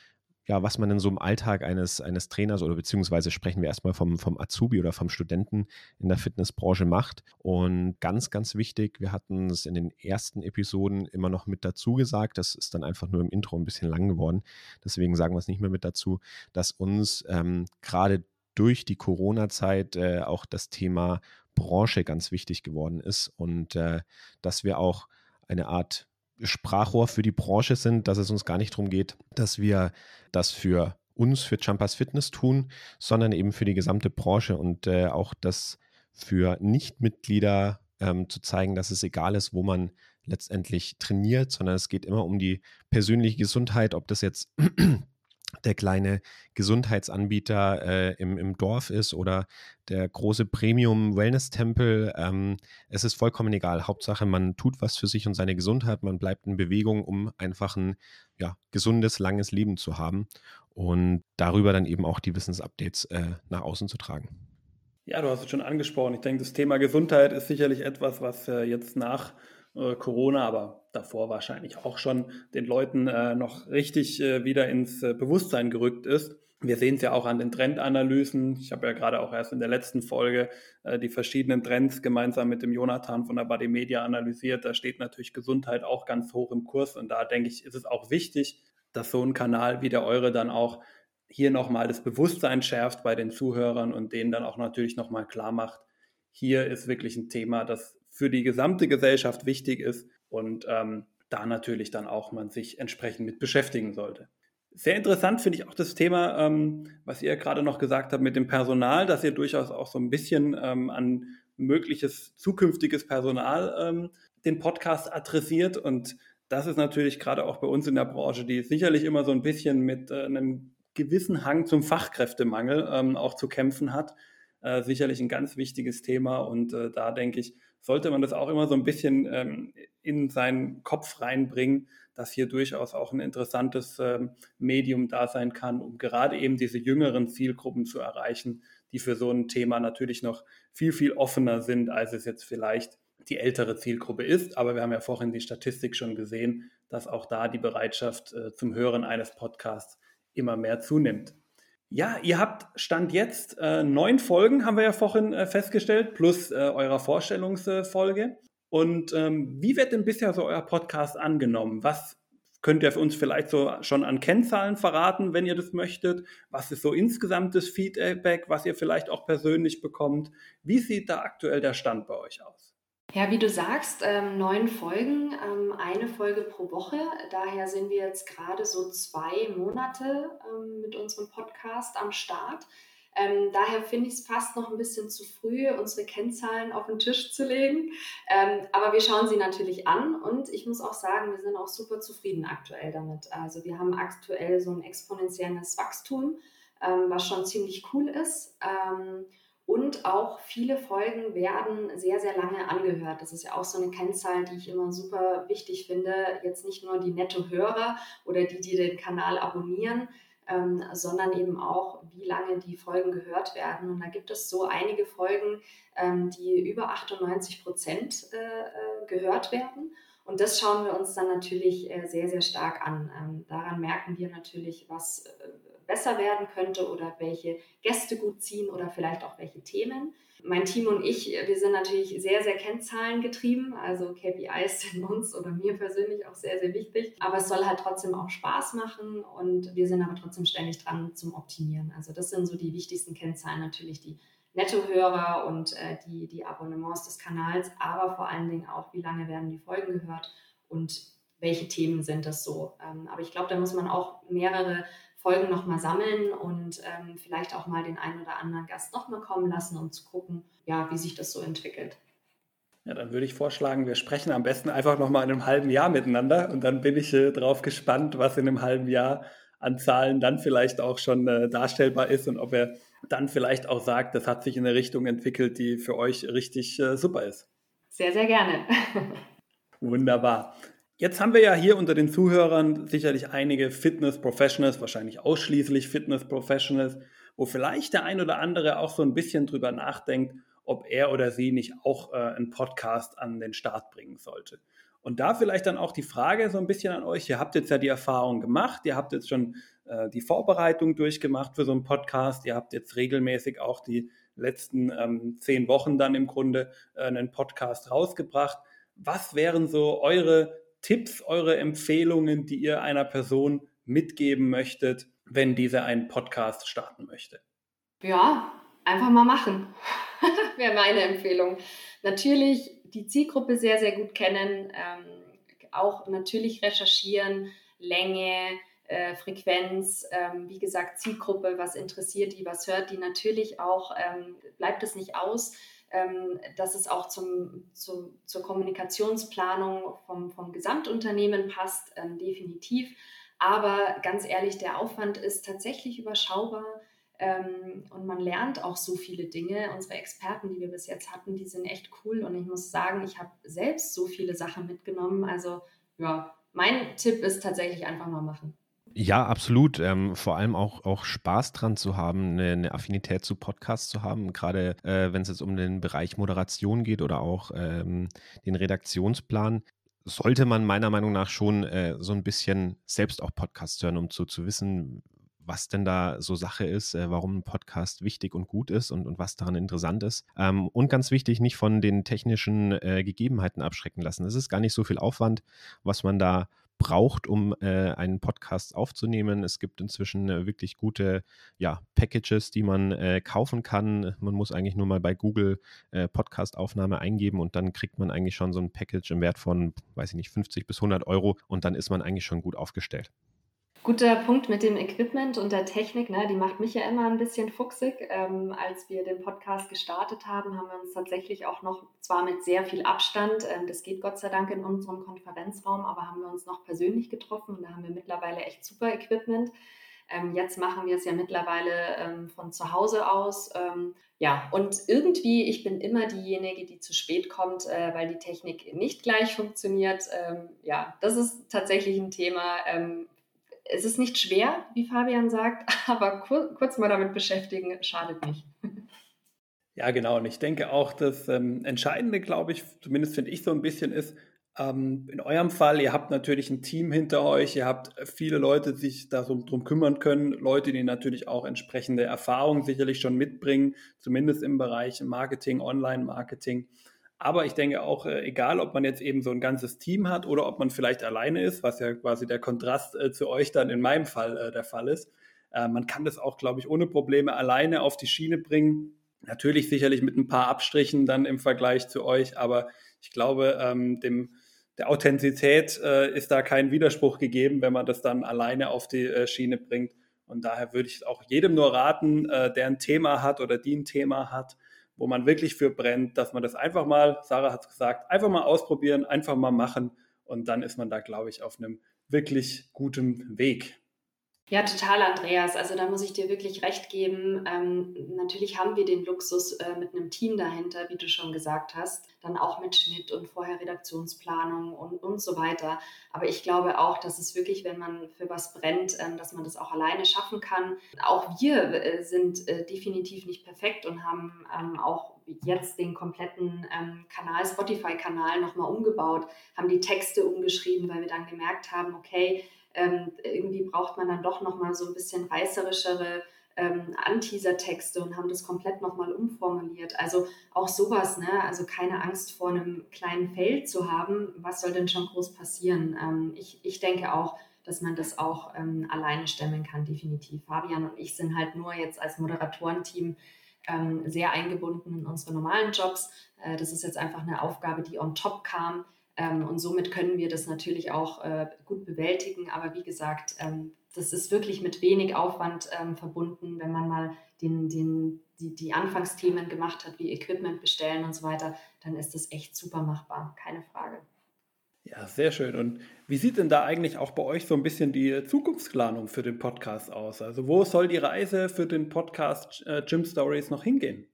ja, was man in so einem Alltag eines, eines Trainers oder beziehungsweise sprechen wir erstmal vom, vom Azubi oder vom Studenten in der Fitnessbranche macht. Und ganz, ganz wichtig, wir hatten es in den ersten Episoden immer noch mit dazu gesagt, das ist dann einfach nur im Intro ein bisschen lang geworden, deswegen sagen wir es nicht mehr mit dazu, dass uns ähm, gerade durch die Corona-Zeit äh, auch das Thema Branche ganz wichtig geworden ist und äh, dass wir auch eine Art Sprachrohr für die Branche sind, dass es uns gar nicht darum geht, dass wir das für uns, für Jumpers Fitness tun, sondern eben für die gesamte Branche und äh, auch das für Nichtmitglieder ähm, zu zeigen, dass es egal ist, wo man letztendlich trainiert, sondern es geht immer um die persönliche Gesundheit, ob das jetzt der kleine Gesundheitsanbieter äh, im, im Dorf ist oder der große Premium-Wellness-Tempel. Ähm, es ist vollkommen egal. Hauptsache, man tut was für sich und seine Gesundheit, man bleibt in Bewegung, um einfach ein ja, gesundes, langes Leben zu haben und darüber dann eben auch die Wissensupdates äh, nach außen zu tragen. Ja, du hast es schon angesprochen. Ich denke, das Thema Gesundheit ist sicherlich etwas, was äh, jetzt nach äh, Corona, aber davor wahrscheinlich auch schon den Leuten äh, noch richtig äh, wieder ins äh, Bewusstsein gerückt ist. Wir sehen es ja auch an den Trendanalysen. Ich habe ja gerade auch erst in der letzten Folge äh, die verschiedenen Trends gemeinsam mit dem Jonathan von der Body Media analysiert. Da steht natürlich Gesundheit auch ganz hoch im Kurs. Und da denke ich, ist es auch wichtig, dass so ein Kanal wie der eure dann auch hier nochmal das Bewusstsein schärft bei den Zuhörern und denen dann auch natürlich nochmal klar macht, hier ist wirklich ein Thema, das für die gesamte Gesellschaft wichtig ist und ähm, da natürlich dann auch man sich entsprechend mit beschäftigen sollte. Sehr interessant finde ich auch das Thema, ähm, was ihr gerade noch gesagt habt mit dem Personal, dass ihr durchaus auch so ein bisschen ähm, an mögliches zukünftiges Personal ähm, den Podcast adressiert. Und das ist natürlich gerade auch bei uns in der Branche, die sicherlich immer so ein bisschen mit äh, einem gewissen Hang zum Fachkräftemangel ähm, auch zu kämpfen hat. Äh, sicherlich ein ganz wichtiges Thema und äh, da denke ich, sollte man das auch immer so ein bisschen ähm, in seinen Kopf reinbringen, dass hier durchaus auch ein interessantes ähm, Medium da sein kann, um gerade eben diese jüngeren Zielgruppen zu erreichen, die für so ein Thema natürlich noch viel, viel offener sind, als es jetzt vielleicht die ältere Zielgruppe ist. Aber wir haben ja vorhin die Statistik schon gesehen, dass auch da die Bereitschaft äh, zum Hören eines Podcasts immer mehr zunimmt. Ja, ihr habt Stand jetzt äh, neun Folgen, haben wir ja vorhin äh, festgestellt, plus äh, eurer Vorstellungsfolge. Und ähm, wie wird denn bisher so euer Podcast angenommen? Was könnt ihr uns vielleicht so schon an Kennzahlen verraten, wenn ihr das möchtet? Was ist so insgesamt das Feedback, was ihr vielleicht auch persönlich bekommt? Wie sieht da aktuell der Stand bei euch aus? Ja, wie du sagst, ähm, neun Folgen, ähm, eine Folge pro Woche. Daher sind wir jetzt gerade so zwei Monate ähm, mit unserem Podcast am Start. Ähm, daher finde ich es fast noch ein bisschen zu früh, unsere Kennzahlen auf den Tisch zu legen. Ähm, aber wir schauen sie natürlich an und ich muss auch sagen, wir sind auch super zufrieden aktuell damit. Also wir haben aktuell so ein exponentielles Wachstum, ähm, was schon ziemlich cool ist. Und auch viele Folgen werden sehr, sehr lange angehört. Das ist ja auch so eine Kennzahl, die ich immer super wichtig finde. Jetzt nicht nur die Netto-Hörer oder die, die den Kanal abonnieren, ähm, sondern eben auch, wie lange die Folgen gehört werden. Und da gibt es so einige Folgen, ähm, die über 98 Prozent äh, äh, gehört werden. Und das schauen wir uns dann natürlich äh, sehr, sehr stark an. Ähm, daran merken wir natürlich, was äh, besser werden könnte oder welche Gäste gut ziehen oder vielleicht auch welche Themen. Mein Team und ich, wir sind natürlich sehr, sehr kennzahlengetrieben. Also KPIs sind uns oder mir persönlich auch sehr, sehr wichtig. Aber es soll halt trotzdem auch Spaß machen und wir sind aber trotzdem ständig dran zum Optimieren. Also das sind so die wichtigsten Kennzahlen natürlich, die Nettohörer und äh, die, die Abonnements des Kanals, aber vor allen Dingen auch, wie lange werden die Folgen gehört und welche Themen sind das so. Ähm, aber ich glaube, da muss man auch mehrere Folgen nochmal sammeln und ähm, vielleicht auch mal den einen oder anderen Gast nochmal kommen lassen, um zu gucken, ja, wie sich das so entwickelt. Ja, dann würde ich vorschlagen, wir sprechen am besten einfach nochmal in einem halben Jahr miteinander und dann bin ich äh, drauf gespannt, was in einem halben Jahr an Zahlen dann vielleicht auch schon äh, darstellbar ist und ob er dann vielleicht auch sagt, das hat sich in eine Richtung entwickelt, die für euch richtig äh, super ist. Sehr, sehr gerne. Wunderbar. Jetzt haben wir ja hier unter den Zuhörern sicherlich einige Fitness-Professionals, wahrscheinlich ausschließlich Fitness-Professionals, wo vielleicht der ein oder andere auch so ein bisschen drüber nachdenkt, ob er oder sie nicht auch äh, einen Podcast an den Start bringen sollte. Und da vielleicht dann auch die Frage so ein bisschen an euch. Ihr habt jetzt ja die Erfahrung gemacht, ihr habt jetzt schon äh, die Vorbereitung durchgemacht für so einen Podcast, ihr habt jetzt regelmäßig auch die letzten ähm, zehn Wochen dann im Grunde äh, einen Podcast rausgebracht. Was wären so eure Tipps, eure Empfehlungen, die ihr einer Person mitgeben möchtet, wenn diese einen Podcast starten möchte? Ja, einfach mal machen, wäre meine Empfehlung. Natürlich die Zielgruppe sehr, sehr gut kennen, ähm, auch natürlich recherchieren, Länge, äh, Frequenz, ähm, wie gesagt, Zielgruppe, was interessiert die, was hört die, natürlich auch, ähm, bleibt es nicht aus, dass es auch zum, zum, zur Kommunikationsplanung vom, vom Gesamtunternehmen passt, ähm, definitiv. Aber ganz ehrlich, der Aufwand ist tatsächlich überschaubar ähm, und man lernt auch so viele Dinge. Unsere Experten, die wir bis jetzt hatten, die sind echt cool und ich muss sagen, ich habe selbst so viele Sachen mitgenommen. Also ja, mein Tipp ist tatsächlich einfach mal machen. Ja, absolut. Ähm, vor allem auch, auch Spaß dran zu haben, eine, eine Affinität zu Podcasts zu haben, gerade äh, wenn es jetzt um den Bereich Moderation geht oder auch ähm, den Redaktionsplan sollte man meiner Meinung nach schon äh, so ein bisschen selbst auch Podcasts hören, um zu, zu wissen, was denn da so Sache ist, äh, warum ein Podcast wichtig und gut ist und, und was daran interessant ist. Ähm, und ganz wichtig, nicht von den technischen äh, Gegebenheiten abschrecken lassen. Es ist gar nicht so viel Aufwand, was man da braucht, um äh, einen Podcast aufzunehmen. Es gibt inzwischen äh, wirklich gute ja, Packages, die man äh, kaufen kann. Man muss eigentlich nur mal bei Google äh, Podcast-Aufnahme eingeben und dann kriegt man eigentlich schon so ein Package im Wert von, weiß ich nicht, 50 bis 100 Euro und dann ist man eigentlich schon gut aufgestellt. Guter Punkt mit dem Equipment und der Technik, ne? die macht mich ja immer ein bisschen fuchsig. Ähm, als wir den Podcast gestartet haben, haben wir uns tatsächlich auch noch, zwar mit sehr viel Abstand, ähm, das geht Gott sei Dank in unserem Konferenzraum, aber haben wir uns noch persönlich getroffen und da haben wir mittlerweile echt super Equipment. Ähm, jetzt machen wir es ja mittlerweile ähm, von zu Hause aus. Ähm, ja, und irgendwie, ich bin immer diejenige, die zu spät kommt, äh, weil die Technik nicht gleich funktioniert. Ähm, ja, das ist tatsächlich ein Thema. Es ist nicht schwer, wie Fabian sagt, aber kur kurz mal damit beschäftigen, schadet nicht. Ja, genau. Und ich denke auch, das ähm, Entscheidende, glaube ich, zumindest finde ich so ein bisschen ist, ähm, in eurem Fall, ihr habt natürlich ein Team hinter euch, ihr habt viele Leute, die sich darum kümmern können, Leute, die natürlich auch entsprechende Erfahrungen sicherlich schon mitbringen, zumindest im Bereich Marketing, Online-Marketing. Aber ich denke auch, äh, egal ob man jetzt eben so ein ganzes Team hat oder ob man vielleicht alleine ist, was ja quasi der Kontrast äh, zu euch dann in meinem Fall äh, der Fall ist, man kann das auch, glaube ich, ohne Probleme alleine auf die Schiene bringen. Natürlich sicherlich mit ein paar Abstrichen dann im Vergleich zu euch, aber ich glaube, ähm, dem der Authentizität ist da kein Widerspruch gegeben, wenn man das dann alleine auf die Schiene bringt. Und daher würde ich auch jedem nur raten, der ein Thema hat oder die ein Thema hat, wo man wirklich für brennt, dass man das einfach mal, Sarah hat es gesagt, einfach mal ausprobieren, einfach mal machen und dann ist man da, glaube ich, auf einem wirklich guten Weg. Ja, total, Andreas. Also da muss ich dir wirklich recht geben. Ähm, natürlich haben wir den Luxus äh, mit einem Team dahinter, wie du schon gesagt hast, dann auch mit Schnitt und vorher Redaktionsplanung und, und so weiter. Aber ich glaube auch, dass es wirklich, wenn man für was brennt, ähm, dass man das auch alleine schaffen kann. Auch wir äh, sind äh, definitiv nicht perfekt und haben ähm, auch jetzt den kompletten ähm, Kanal, Spotify-Kanal nochmal umgebaut, haben die Texte umgeschrieben, weil wir dann gemerkt haben, okay, ähm, irgendwie braucht man dann doch nochmal so ein bisschen reißerischere ähm, Anteaser-Texte und haben das komplett nochmal umformuliert. Also auch sowas, ne? Also keine Angst vor einem kleinen Fail zu haben. Was soll denn schon groß passieren? Ähm, ich, ich denke auch, dass man das auch ähm, alleine stemmen kann, definitiv. Fabian und ich sind halt nur jetzt als Moderatorenteam ähm, sehr eingebunden in unsere normalen Jobs. Äh, das ist jetzt einfach eine Aufgabe, die on top kam. Ähm, und somit können wir das natürlich auch äh, gut bewältigen. Aber wie gesagt, ähm, das ist wirklich mit wenig Aufwand ähm, verbunden, wenn man mal den, den, die, die Anfangsthemen gemacht hat, wie Equipment bestellen und so weiter, dann ist das echt super machbar, keine Frage. Ja, sehr schön. Und wie sieht denn da eigentlich auch bei euch so ein bisschen die Zukunftsplanung für den Podcast aus? Also wo soll die Reise für den Podcast äh, Gym Stories noch hingehen?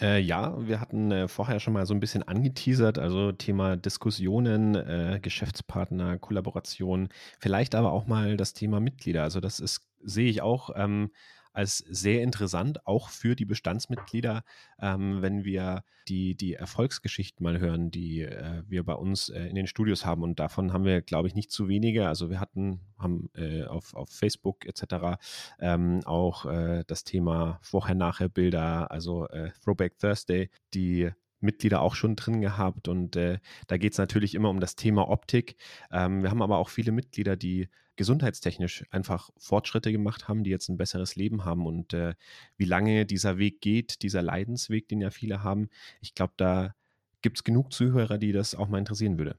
Äh, ja, wir hatten äh, vorher schon mal so ein bisschen angeteasert, also Thema Diskussionen, äh, Geschäftspartner, Kollaboration, vielleicht aber auch mal das Thema Mitglieder. Also das ist, sehe ich auch ähm, als sehr interessant, auch für die Bestandsmitglieder, ähm, wenn wir die, die Erfolgsgeschichten mal hören, die äh, wir bei uns äh, in den Studios haben. Und davon haben wir, glaube ich, nicht zu wenige. Also wir hatten, haben äh, auf, auf Facebook etc. Ähm, auch äh, das Thema Vorher-Nachher-Bilder, also äh, Throwback Thursday, die Mitglieder auch schon drin gehabt und äh, da geht es natürlich immer um das Thema Optik. Ähm, wir haben aber auch viele Mitglieder, die gesundheitstechnisch einfach Fortschritte gemacht haben, die jetzt ein besseres Leben haben und äh, wie lange dieser Weg geht, dieser Leidensweg, den ja viele haben, ich glaube, da gibt es genug Zuhörer, die das auch mal interessieren würde.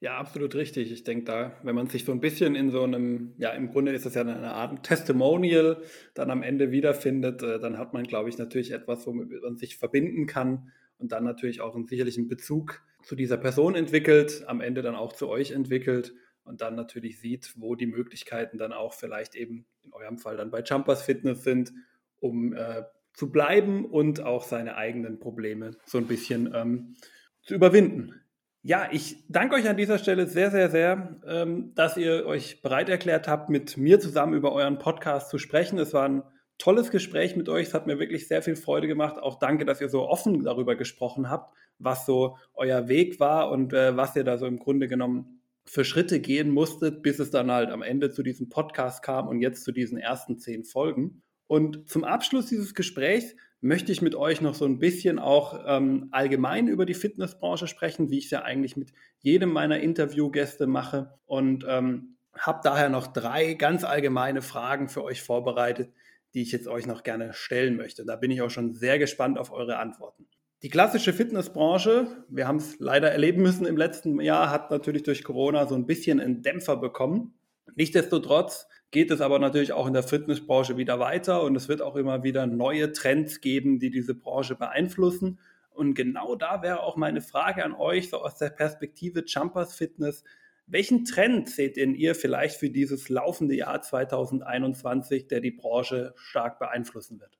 Ja, absolut richtig. Ich denke da, wenn man sich so ein bisschen in so einem, ja, im Grunde ist es ja eine Art Testimonial dann am Ende wiederfindet, äh, dann hat man, glaube ich, natürlich etwas, womit man sich verbinden kann und dann natürlich auch einen sicherlichen Bezug zu dieser Person entwickelt, am Ende dann auch zu euch entwickelt und dann natürlich sieht, wo die Möglichkeiten dann auch vielleicht eben in eurem Fall dann bei Jumpers Fitness sind, um äh, zu bleiben und auch seine eigenen Probleme so ein bisschen ähm, zu überwinden. Ja, ich danke euch an dieser Stelle sehr, sehr, sehr, ähm, dass ihr euch bereit erklärt habt, mit mir zusammen über euren Podcast zu sprechen. Es war ein tolles Gespräch mit euch. Es hat mir wirklich sehr viel Freude gemacht. Auch danke, dass ihr so offen darüber gesprochen habt, was so euer Weg war und äh, was ihr da so im Grunde genommen für Schritte gehen musstet, bis es dann halt am Ende zu diesem Podcast kam und jetzt zu diesen ersten zehn Folgen. Und zum Abschluss dieses Gesprächs möchte ich mit euch noch so ein bisschen auch ähm, allgemein über die Fitnessbranche sprechen, wie ich es ja eigentlich mit jedem meiner Interviewgäste mache. Und ähm, habe daher noch drei ganz allgemeine Fragen für euch vorbereitet, die ich jetzt euch noch gerne stellen möchte. Da bin ich auch schon sehr gespannt auf eure Antworten. Die klassische Fitnessbranche, wir haben es leider erleben müssen im letzten Jahr, hat natürlich durch Corona so ein bisschen einen Dämpfer bekommen. Nichtsdestotrotz geht es aber natürlich auch in der Fitnessbranche wieder weiter und es wird auch immer wieder neue Trends geben, die diese Branche beeinflussen. Und genau da wäre auch meine Frage an euch, so aus der Perspektive Jumpers Fitness. Welchen Trend seht denn ihr vielleicht für dieses laufende Jahr 2021, der die Branche stark beeinflussen wird?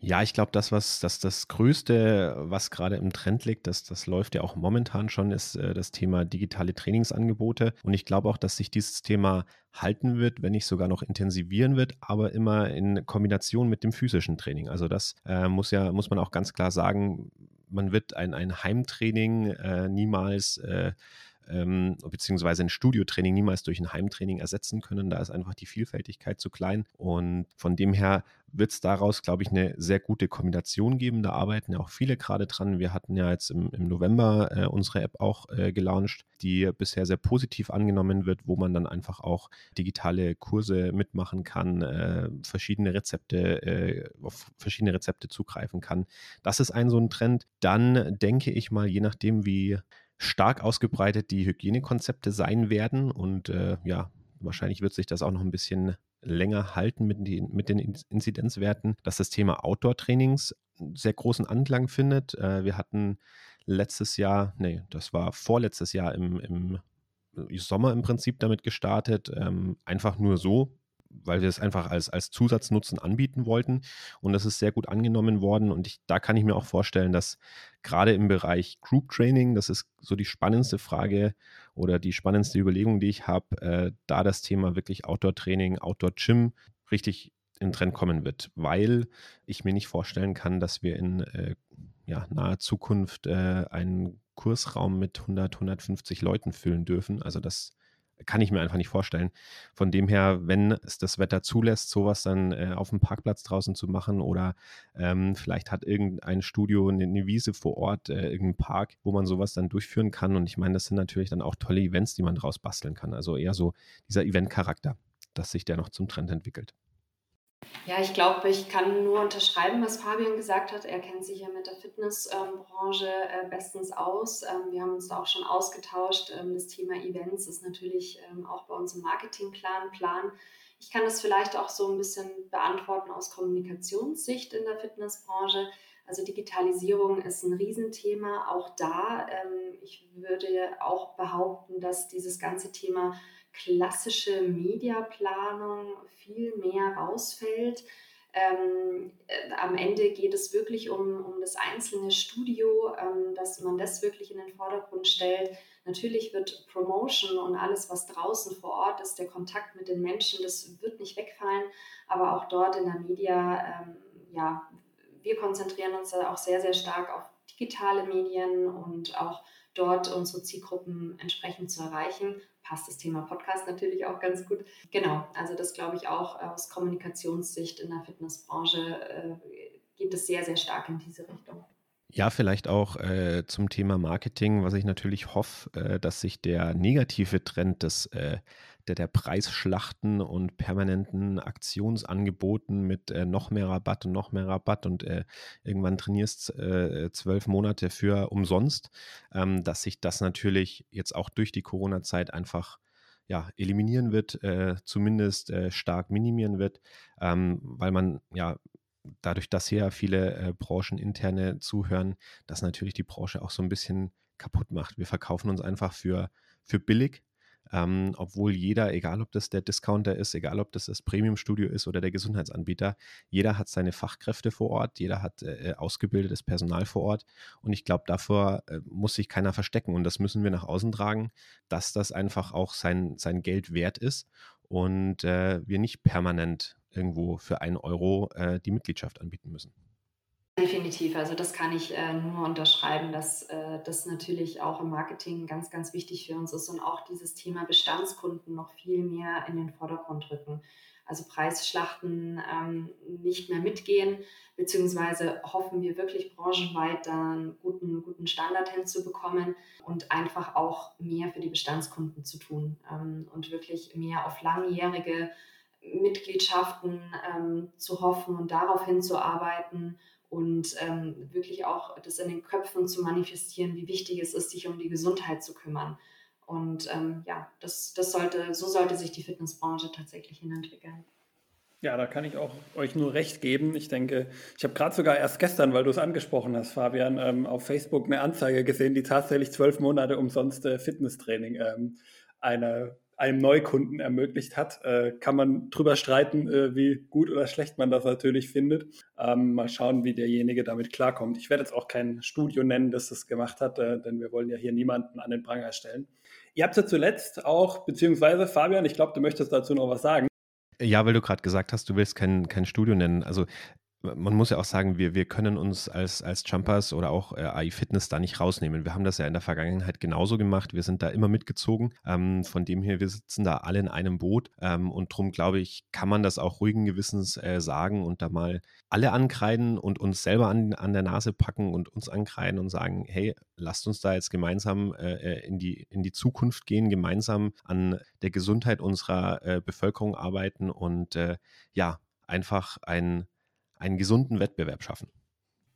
Ja, ich glaube, das, was das, das Größte, was gerade im Trend liegt, das, das läuft ja auch momentan schon, ist äh, das Thema digitale Trainingsangebote. Und ich glaube auch, dass sich dieses Thema halten wird, wenn nicht sogar noch intensivieren wird, aber immer in Kombination mit dem physischen Training. Also das äh, muss ja, muss man auch ganz klar sagen, man wird ein, ein Heimtraining äh, niemals äh, ähm, beziehungsweise ein Studiotraining niemals durch ein Heimtraining ersetzen können. Da ist einfach die Vielfältigkeit zu klein. Und von dem her wird es daraus, glaube ich, eine sehr gute Kombination geben. Da arbeiten ja auch viele gerade dran. Wir hatten ja jetzt im, im November äh, unsere App auch äh, gelauncht, die bisher sehr positiv angenommen wird, wo man dann einfach auch digitale Kurse mitmachen kann, äh, verschiedene Rezepte, äh, auf verschiedene Rezepte zugreifen kann. Das ist ein so ein Trend. Dann denke ich mal, je nachdem, wie stark ausgebreitet die Hygienekonzepte sein werden. Und äh, ja, wahrscheinlich wird sich das auch noch ein bisschen länger halten mit den, mit den Inzidenzwerten, dass das Thema Outdoor-Trainings sehr großen Anklang findet. Äh, wir hatten letztes Jahr, nee, das war vorletztes Jahr im, im Sommer im Prinzip damit gestartet, ähm, einfach nur so, weil wir es einfach als, als Zusatznutzen anbieten wollten. Und das ist sehr gut angenommen worden. Und ich, da kann ich mir auch vorstellen, dass gerade im Bereich Group Training, das ist so die spannendste Frage oder die spannendste Überlegung, die ich habe, äh, da das Thema wirklich Outdoor-Training, Outdoor-Gym richtig in Trend kommen wird, weil ich mir nicht vorstellen kann, dass wir in äh, ja, naher Zukunft äh, einen Kursraum mit 100, 150 Leuten füllen dürfen. Also das kann ich mir einfach nicht vorstellen. Von dem her, wenn es das Wetter zulässt, sowas dann äh, auf dem Parkplatz draußen zu machen oder ähm, vielleicht hat irgendein Studio eine, eine Wiese vor Ort, äh, irgendein Park, wo man sowas dann durchführen kann. Und ich meine, das sind natürlich dann auch tolle Events, die man draus basteln kann. Also eher so dieser Event-Charakter, dass sich der noch zum Trend entwickelt. Ja, ich glaube, ich kann nur unterschreiben, was Fabian gesagt hat. Er kennt sich ja mit der Fitnessbranche äh, bestens aus. Ähm, wir haben uns da auch schon ausgetauscht. Ähm, das Thema Events ist natürlich ähm, auch bei uns im Marketingplan Plan. Ich kann das vielleicht auch so ein bisschen beantworten aus Kommunikationssicht in der Fitnessbranche. Also Digitalisierung ist ein Riesenthema, auch da. ich würde auch behaupten, dass dieses ganze Thema klassische Mediaplanung viel mehr rausfällt. Ähm, äh, am Ende geht es wirklich um, um das einzelne Studio, ähm, dass man das wirklich in den Vordergrund stellt. Natürlich wird Promotion und alles, was draußen vor Ort ist, der Kontakt mit den Menschen, das wird nicht wegfallen. Aber auch dort in der Media, ähm, ja, wir konzentrieren uns auch sehr, sehr stark auf digitale Medien und auch dort unsere Zielgruppen entsprechend zu erreichen passt das Thema Podcast natürlich auch ganz gut. Genau, also das glaube ich auch aus Kommunikationssicht in der Fitnessbranche äh, geht es sehr, sehr stark in diese Richtung. Ja, vielleicht auch äh, zum Thema Marketing, was ich natürlich hoffe, äh, dass sich der negative Trend des äh, der, der Preisschlachten und permanenten Aktionsangeboten mit äh, noch mehr Rabatt und noch mehr Rabatt und äh, irgendwann trainierst äh, zwölf Monate für umsonst, ähm, dass sich das natürlich jetzt auch durch die Corona-Zeit einfach ja, eliminieren wird, äh, zumindest äh, stark minimieren wird, ähm, weil man ja dadurch, dass hier viele äh, brancheninterne zuhören, das natürlich die Branche auch so ein bisschen kaputt macht. Wir verkaufen uns einfach für, für billig ähm, obwohl jeder, egal ob das der Discounter ist, egal ob das das Premium-Studio ist oder der Gesundheitsanbieter, jeder hat seine Fachkräfte vor Ort, jeder hat äh, ausgebildetes Personal vor Ort und ich glaube, davor äh, muss sich keiner verstecken und das müssen wir nach außen tragen, dass das einfach auch sein, sein Geld wert ist und äh, wir nicht permanent irgendwo für einen Euro äh, die Mitgliedschaft anbieten müssen. Definitiv, also das kann ich äh, nur unterschreiben, dass äh, das natürlich auch im Marketing ganz, ganz wichtig für uns ist und auch dieses Thema Bestandskunden noch viel mehr in den Vordergrund rücken. Also Preisschlachten ähm, nicht mehr mitgehen, beziehungsweise hoffen wir wirklich branchenweit da einen guten, guten Standard hinzubekommen und einfach auch mehr für die Bestandskunden zu tun ähm, und wirklich mehr auf langjährige Mitgliedschaften ähm, zu hoffen und darauf hinzuarbeiten und ähm, wirklich auch das in den Köpfen zu manifestieren, wie wichtig es ist, sich um die Gesundheit zu kümmern. Und ähm, ja, das, das sollte, so sollte sich die Fitnessbranche tatsächlich hinentwickeln. Ja, da kann ich auch euch nur recht geben. Ich denke, ich habe gerade sogar erst gestern, weil du es angesprochen hast, Fabian, ähm, auf Facebook eine Anzeige gesehen, die tatsächlich zwölf Monate umsonst äh, Fitnesstraining ähm, eine, einem Neukunden ermöglicht hat. Äh, kann man drüber streiten, äh, wie gut oder schlecht man das natürlich findet. Ähm, mal schauen, wie derjenige damit klarkommt. Ich werde jetzt auch kein Studio nennen, das das gemacht hat, äh, denn wir wollen ja hier niemanden an den Pranger stellen. Ihr habt ja zuletzt auch, beziehungsweise Fabian, ich glaube, du möchtest dazu noch was sagen. Ja, weil du gerade gesagt hast, du willst kein, kein Studio nennen. Also man muss ja auch sagen, wir, wir können uns als, als Jumpers oder auch äh, AI Fitness da nicht rausnehmen. Wir haben das ja in der Vergangenheit genauso gemacht. Wir sind da immer mitgezogen. Ähm, von dem her, wir sitzen da alle in einem Boot. Ähm, und darum glaube ich, kann man das auch ruhigen Gewissens äh, sagen und da mal alle ankreiden und uns selber an, an der Nase packen und uns ankreiden und sagen, hey, lasst uns da jetzt gemeinsam äh, äh in, die, in die Zukunft gehen, gemeinsam an der Gesundheit unserer äh, Bevölkerung arbeiten und äh, ja, einfach ein einen gesunden Wettbewerb schaffen.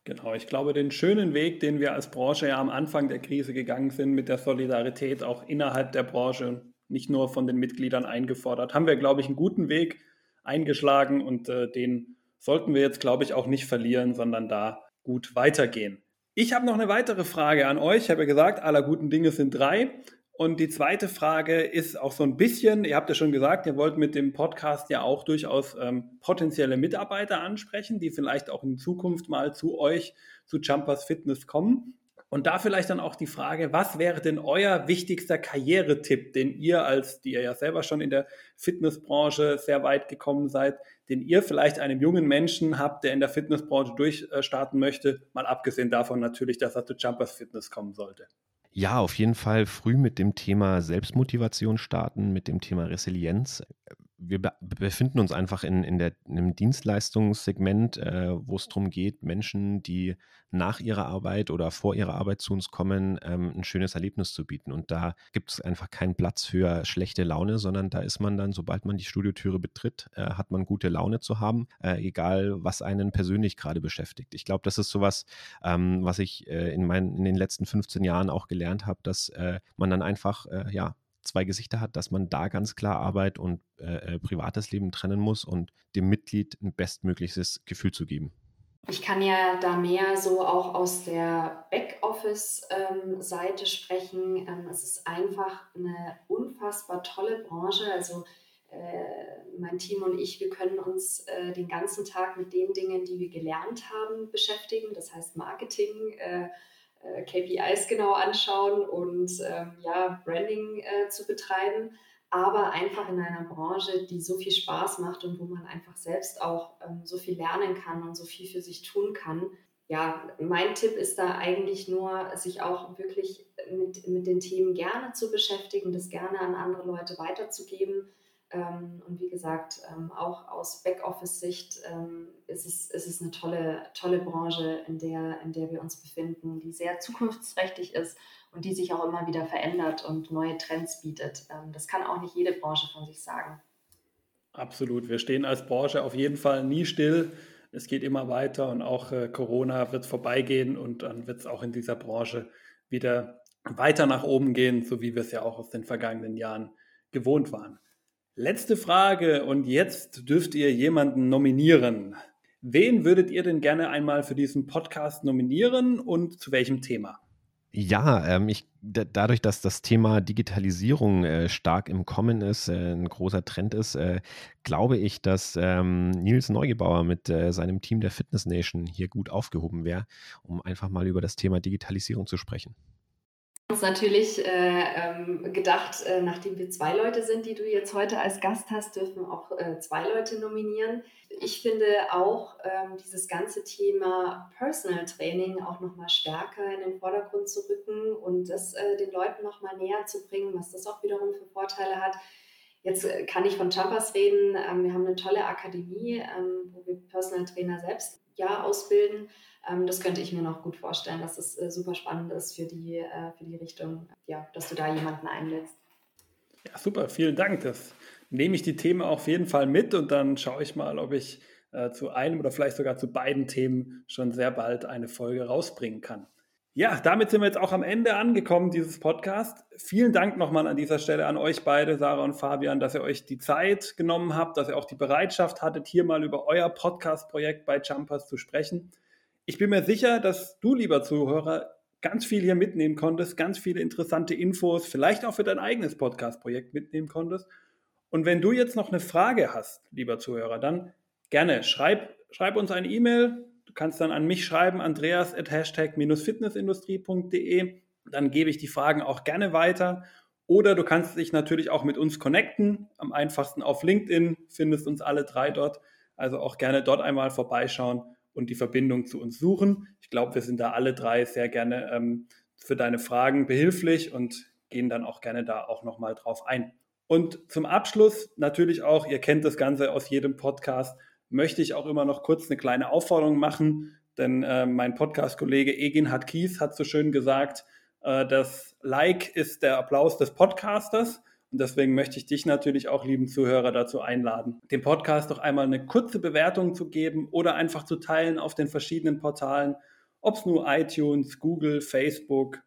Genau, ich glaube, den schönen Weg, den wir als Branche ja am Anfang der Krise gegangen sind, mit der Solidarität auch innerhalb der Branche, nicht nur von den Mitgliedern eingefordert, haben wir, glaube ich, einen guten Weg eingeschlagen und äh, den sollten wir jetzt, glaube ich, auch nicht verlieren, sondern da gut weitergehen. Ich habe noch eine weitere Frage an euch. Ich habe ja gesagt, aller guten Dinge sind drei. Und die zweite Frage ist auch so ein bisschen, ihr habt ja schon gesagt, ihr wollt mit dem Podcast ja auch durchaus ähm, potenzielle Mitarbeiter ansprechen, die vielleicht auch in Zukunft mal zu euch, zu Jumpers Fitness kommen. Und da vielleicht dann auch die Frage, was wäre denn euer wichtigster Karrieretipp, den ihr als, die ihr ja selber schon in der Fitnessbranche sehr weit gekommen seid, den ihr vielleicht einem jungen Menschen habt, der in der Fitnessbranche durchstarten möchte, mal abgesehen davon natürlich, dass er zu Jumpers Fitness kommen sollte? Ja, auf jeden Fall früh mit dem Thema Selbstmotivation starten, mit dem Thema Resilienz wir be befinden uns einfach in, in, der, in einem Dienstleistungssegment, äh, wo es darum geht, Menschen, die nach ihrer Arbeit oder vor ihrer Arbeit zu uns kommen, ähm, ein schönes Erlebnis zu bieten. Und da gibt es einfach keinen Platz für schlechte Laune, sondern da ist man dann, sobald man die Studiotüre betritt, äh, hat man gute Laune zu haben, äh, egal was einen persönlich gerade beschäftigt. Ich glaube, das ist sowas, ähm, was ich äh, in, mein, in den letzten 15 Jahren auch gelernt habe, dass äh, man dann einfach äh, ja, zwei Gesichter hat, dass man da ganz klar Arbeit und äh, äh, privates Leben trennen muss und dem Mitglied ein bestmögliches Gefühl zu geben. Ich kann ja da mehr so auch aus der Backoffice-Seite ähm, sprechen. Ähm, es ist einfach eine unfassbar tolle Branche. Also äh, mein Team und ich, wir können uns äh, den ganzen Tag mit den Dingen, die wir gelernt haben, beschäftigen. Das heißt Marketing, äh, äh, KPIs genau anschauen und ähm, ja, Branding äh, zu betreiben, aber einfach in einer Branche, die so viel Spaß macht und wo man einfach selbst auch ähm, so viel lernen kann und so viel für sich tun kann. Ja, mein Tipp ist da eigentlich nur, sich auch wirklich mit, mit den Themen gerne zu beschäftigen, das gerne an andere Leute weiterzugeben und wie gesagt, ähm, auch aus Backoffice-Sicht ähm, ist, es, ist es eine tolle, tolle Branche, in der, in der wir uns befinden, die sehr zukunftsträchtig ist und die sich auch immer wieder verändert und neue Trends bietet. das kann auch nicht jede Branche von sich sagen. Absolut. Wir stehen als Branche auf jeden Fall nie still. Es geht immer weiter und auch äh, Corona wird vorbeigehen und dann wird es auch in dieser Branche wieder weiter nach oben gehen, so wie wir es ja auch aus den vergangenen Jahren gewohnt waren. Letzte Frage und jetzt dürft ihr jemanden nominieren. Wen würdet ihr denn gerne einmal für diesen Podcast nominieren und zu welchem Thema? Ja, ähm, ich, dadurch, dass das Thema Digitalisierung äh, stark im Kommen ist, äh, ein großer Trend ist, äh, glaube ich, dass ähm, Nils Neugebauer mit äh, seinem Team der Fitness Nation hier gut aufgehoben wäre, um einfach mal über das Thema Digitalisierung zu sprechen uns natürlich äh, ähm, gedacht, äh, nachdem wir zwei Leute sind, die du jetzt heute als Gast hast, dürfen auch äh, zwei Leute nominieren. Ich finde auch ähm, dieses ganze Thema Personal Training auch nochmal stärker in den Vordergrund zu rücken und das äh, den Leuten nochmal näher zu bringen, was das auch wiederum für Vorteile hat. Jetzt äh, kann ich von Jumpers reden. Ähm, wir haben eine tolle Akademie, wo wir Personal Trainer selbst ja ausbilden das könnte ich mir noch gut vorstellen, dass es äh, super spannend ist für die, äh, für die Richtung, ja, dass du da jemanden einlädst. Ja, super, vielen Dank. Das nehme ich die Themen auf jeden Fall mit und dann schaue ich mal, ob ich äh, zu einem oder vielleicht sogar zu beiden Themen schon sehr bald eine Folge rausbringen kann. Ja, damit sind wir jetzt auch am Ende angekommen dieses Podcast. Vielen Dank nochmal an dieser Stelle an euch beide, Sarah und Fabian, dass ihr euch die Zeit genommen habt, dass ihr auch die Bereitschaft hattet, hier mal über euer Podcast-Projekt bei Jumpers zu sprechen. Ich bin mir sicher, dass du, lieber Zuhörer, ganz viel hier mitnehmen konntest, ganz viele interessante Infos, vielleicht auch für dein eigenes Podcast-Projekt mitnehmen konntest. Und wenn du jetzt noch eine Frage hast, lieber Zuhörer, dann gerne schreib, schreib uns eine E-Mail. Du kannst dann an mich schreiben, andreas at hashtag-fitnessindustrie.de. Dann gebe ich die Fragen auch gerne weiter. Oder du kannst dich natürlich auch mit uns connecten. Am einfachsten auf LinkedIn, findest uns alle drei dort. Also auch gerne dort einmal vorbeischauen und die Verbindung zu uns suchen. Ich glaube, wir sind da alle drei sehr gerne ähm, für deine Fragen behilflich und gehen dann auch gerne da auch nochmal drauf ein. Und zum Abschluss natürlich auch, ihr kennt das Ganze aus jedem Podcast, möchte ich auch immer noch kurz eine kleine Aufforderung machen, denn äh, mein Podcast-Kollege Egin Kies hat so schön gesagt, äh, das Like ist der Applaus des Podcasters. Und deswegen möchte ich dich natürlich auch, lieben Zuhörer, dazu einladen, dem Podcast doch einmal eine kurze Bewertung zu geben oder einfach zu teilen auf den verschiedenen Portalen, ob es nur iTunes, Google, Facebook,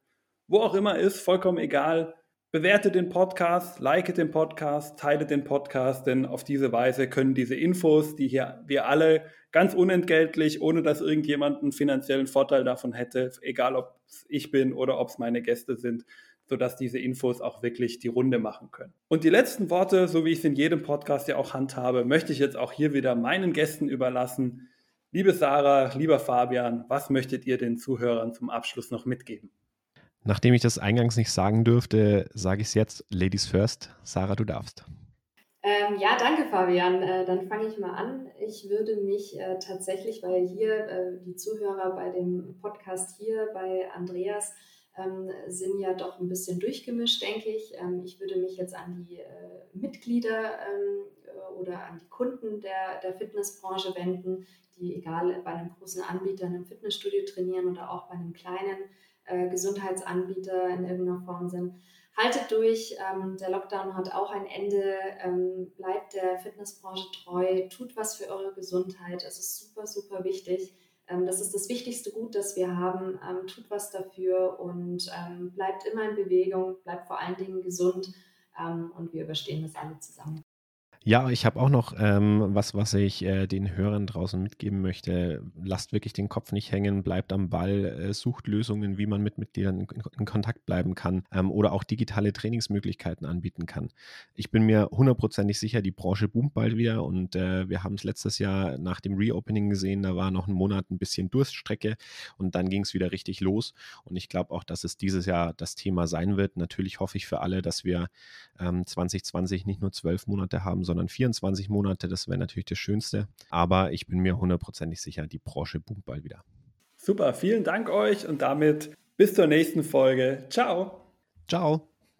wo auch immer ist, vollkommen egal. Bewerte den Podcast, like den Podcast, teile den Podcast, denn auf diese Weise können diese Infos, die hier wir alle ganz unentgeltlich, ohne dass irgendjemand einen finanziellen Vorteil davon hätte, egal ob es ich bin oder ob es meine Gäste sind, sodass diese Infos auch wirklich die Runde machen können. Und die letzten Worte, so wie ich es in jedem Podcast ja auch handhabe, möchte ich jetzt auch hier wieder meinen Gästen überlassen. Liebe Sarah, lieber Fabian, was möchtet ihr den Zuhörern zum Abschluss noch mitgeben? Nachdem ich das eingangs nicht sagen dürfte, sage ich es jetzt. Ladies first. Sarah, du darfst. Ähm, ja, danke Fabian. Äh, dann fange ich mal an. Ich würde mich äh, tatsächlich, weil hier äh, die Zuhörer bei dem Podcast hier bei Andreas ähm, sind ja doch ein bisschen durchgemischt, denke ich. Ähm, ich würde mich jetzt an die äh, Mitglieder ähm, äh, oder an die Kunden der, der Fitnessbranche wenden, die egal bei einem großen Anbieter in einem Fitnessstudio trainieren oder auch bei einem kleinen äh, Gesundheitsanbieter in irgendeiner Form sind. Haltet durch, ähm, der Lockdown hat auch ein Ende, ähm, bleibt der Fitnessbranche treu, tut was für eure Gesundheit, es ist super, super wichtig. Ähm, das ist das wichtigste Gut, das wir haben. Ähm, tut was dafür und ähm, bleibt immer in Bewegung, bleibt vor allen Dingen gesund und wir überstehen das alle zusammen. Ja, ich habe auch noch ähm, was, was ich äh, den Hörern draußen mitgeben möchte. Lasst wirklich den Kopf nicht hängen, bleibt am Ball, äh, sucht Lösungen, wie man mit Mitgliedern in, in Kontakt bleiben kann ähm, oder auch digitale Trainingsmöglichkeiten anbieten kann. Ich bin mir hundertprozentig sicher, die Branche boomt bald wieder und äh, wir haben es letztes Jahr nach dem Reopening gesehen, da war noch ein Monat ein bisschen Durststrecke und dann ging es wieder richtig los. Und ich glaube auch, dass es dieses Jahr das Thema sein wird. Natürlich hoffe ich für alle, dass wir ähm, 2020 nicht nur zwölf Monate haben, sondern sondern 24 Monate. Das wäre natürlich das Schönste. Aber ich bin mir hundertprozentig sicher, die Branche boomt bald wieder. Super, vielen Dank euch und damit bis zur nächsten Folge. Ciao. Ciao.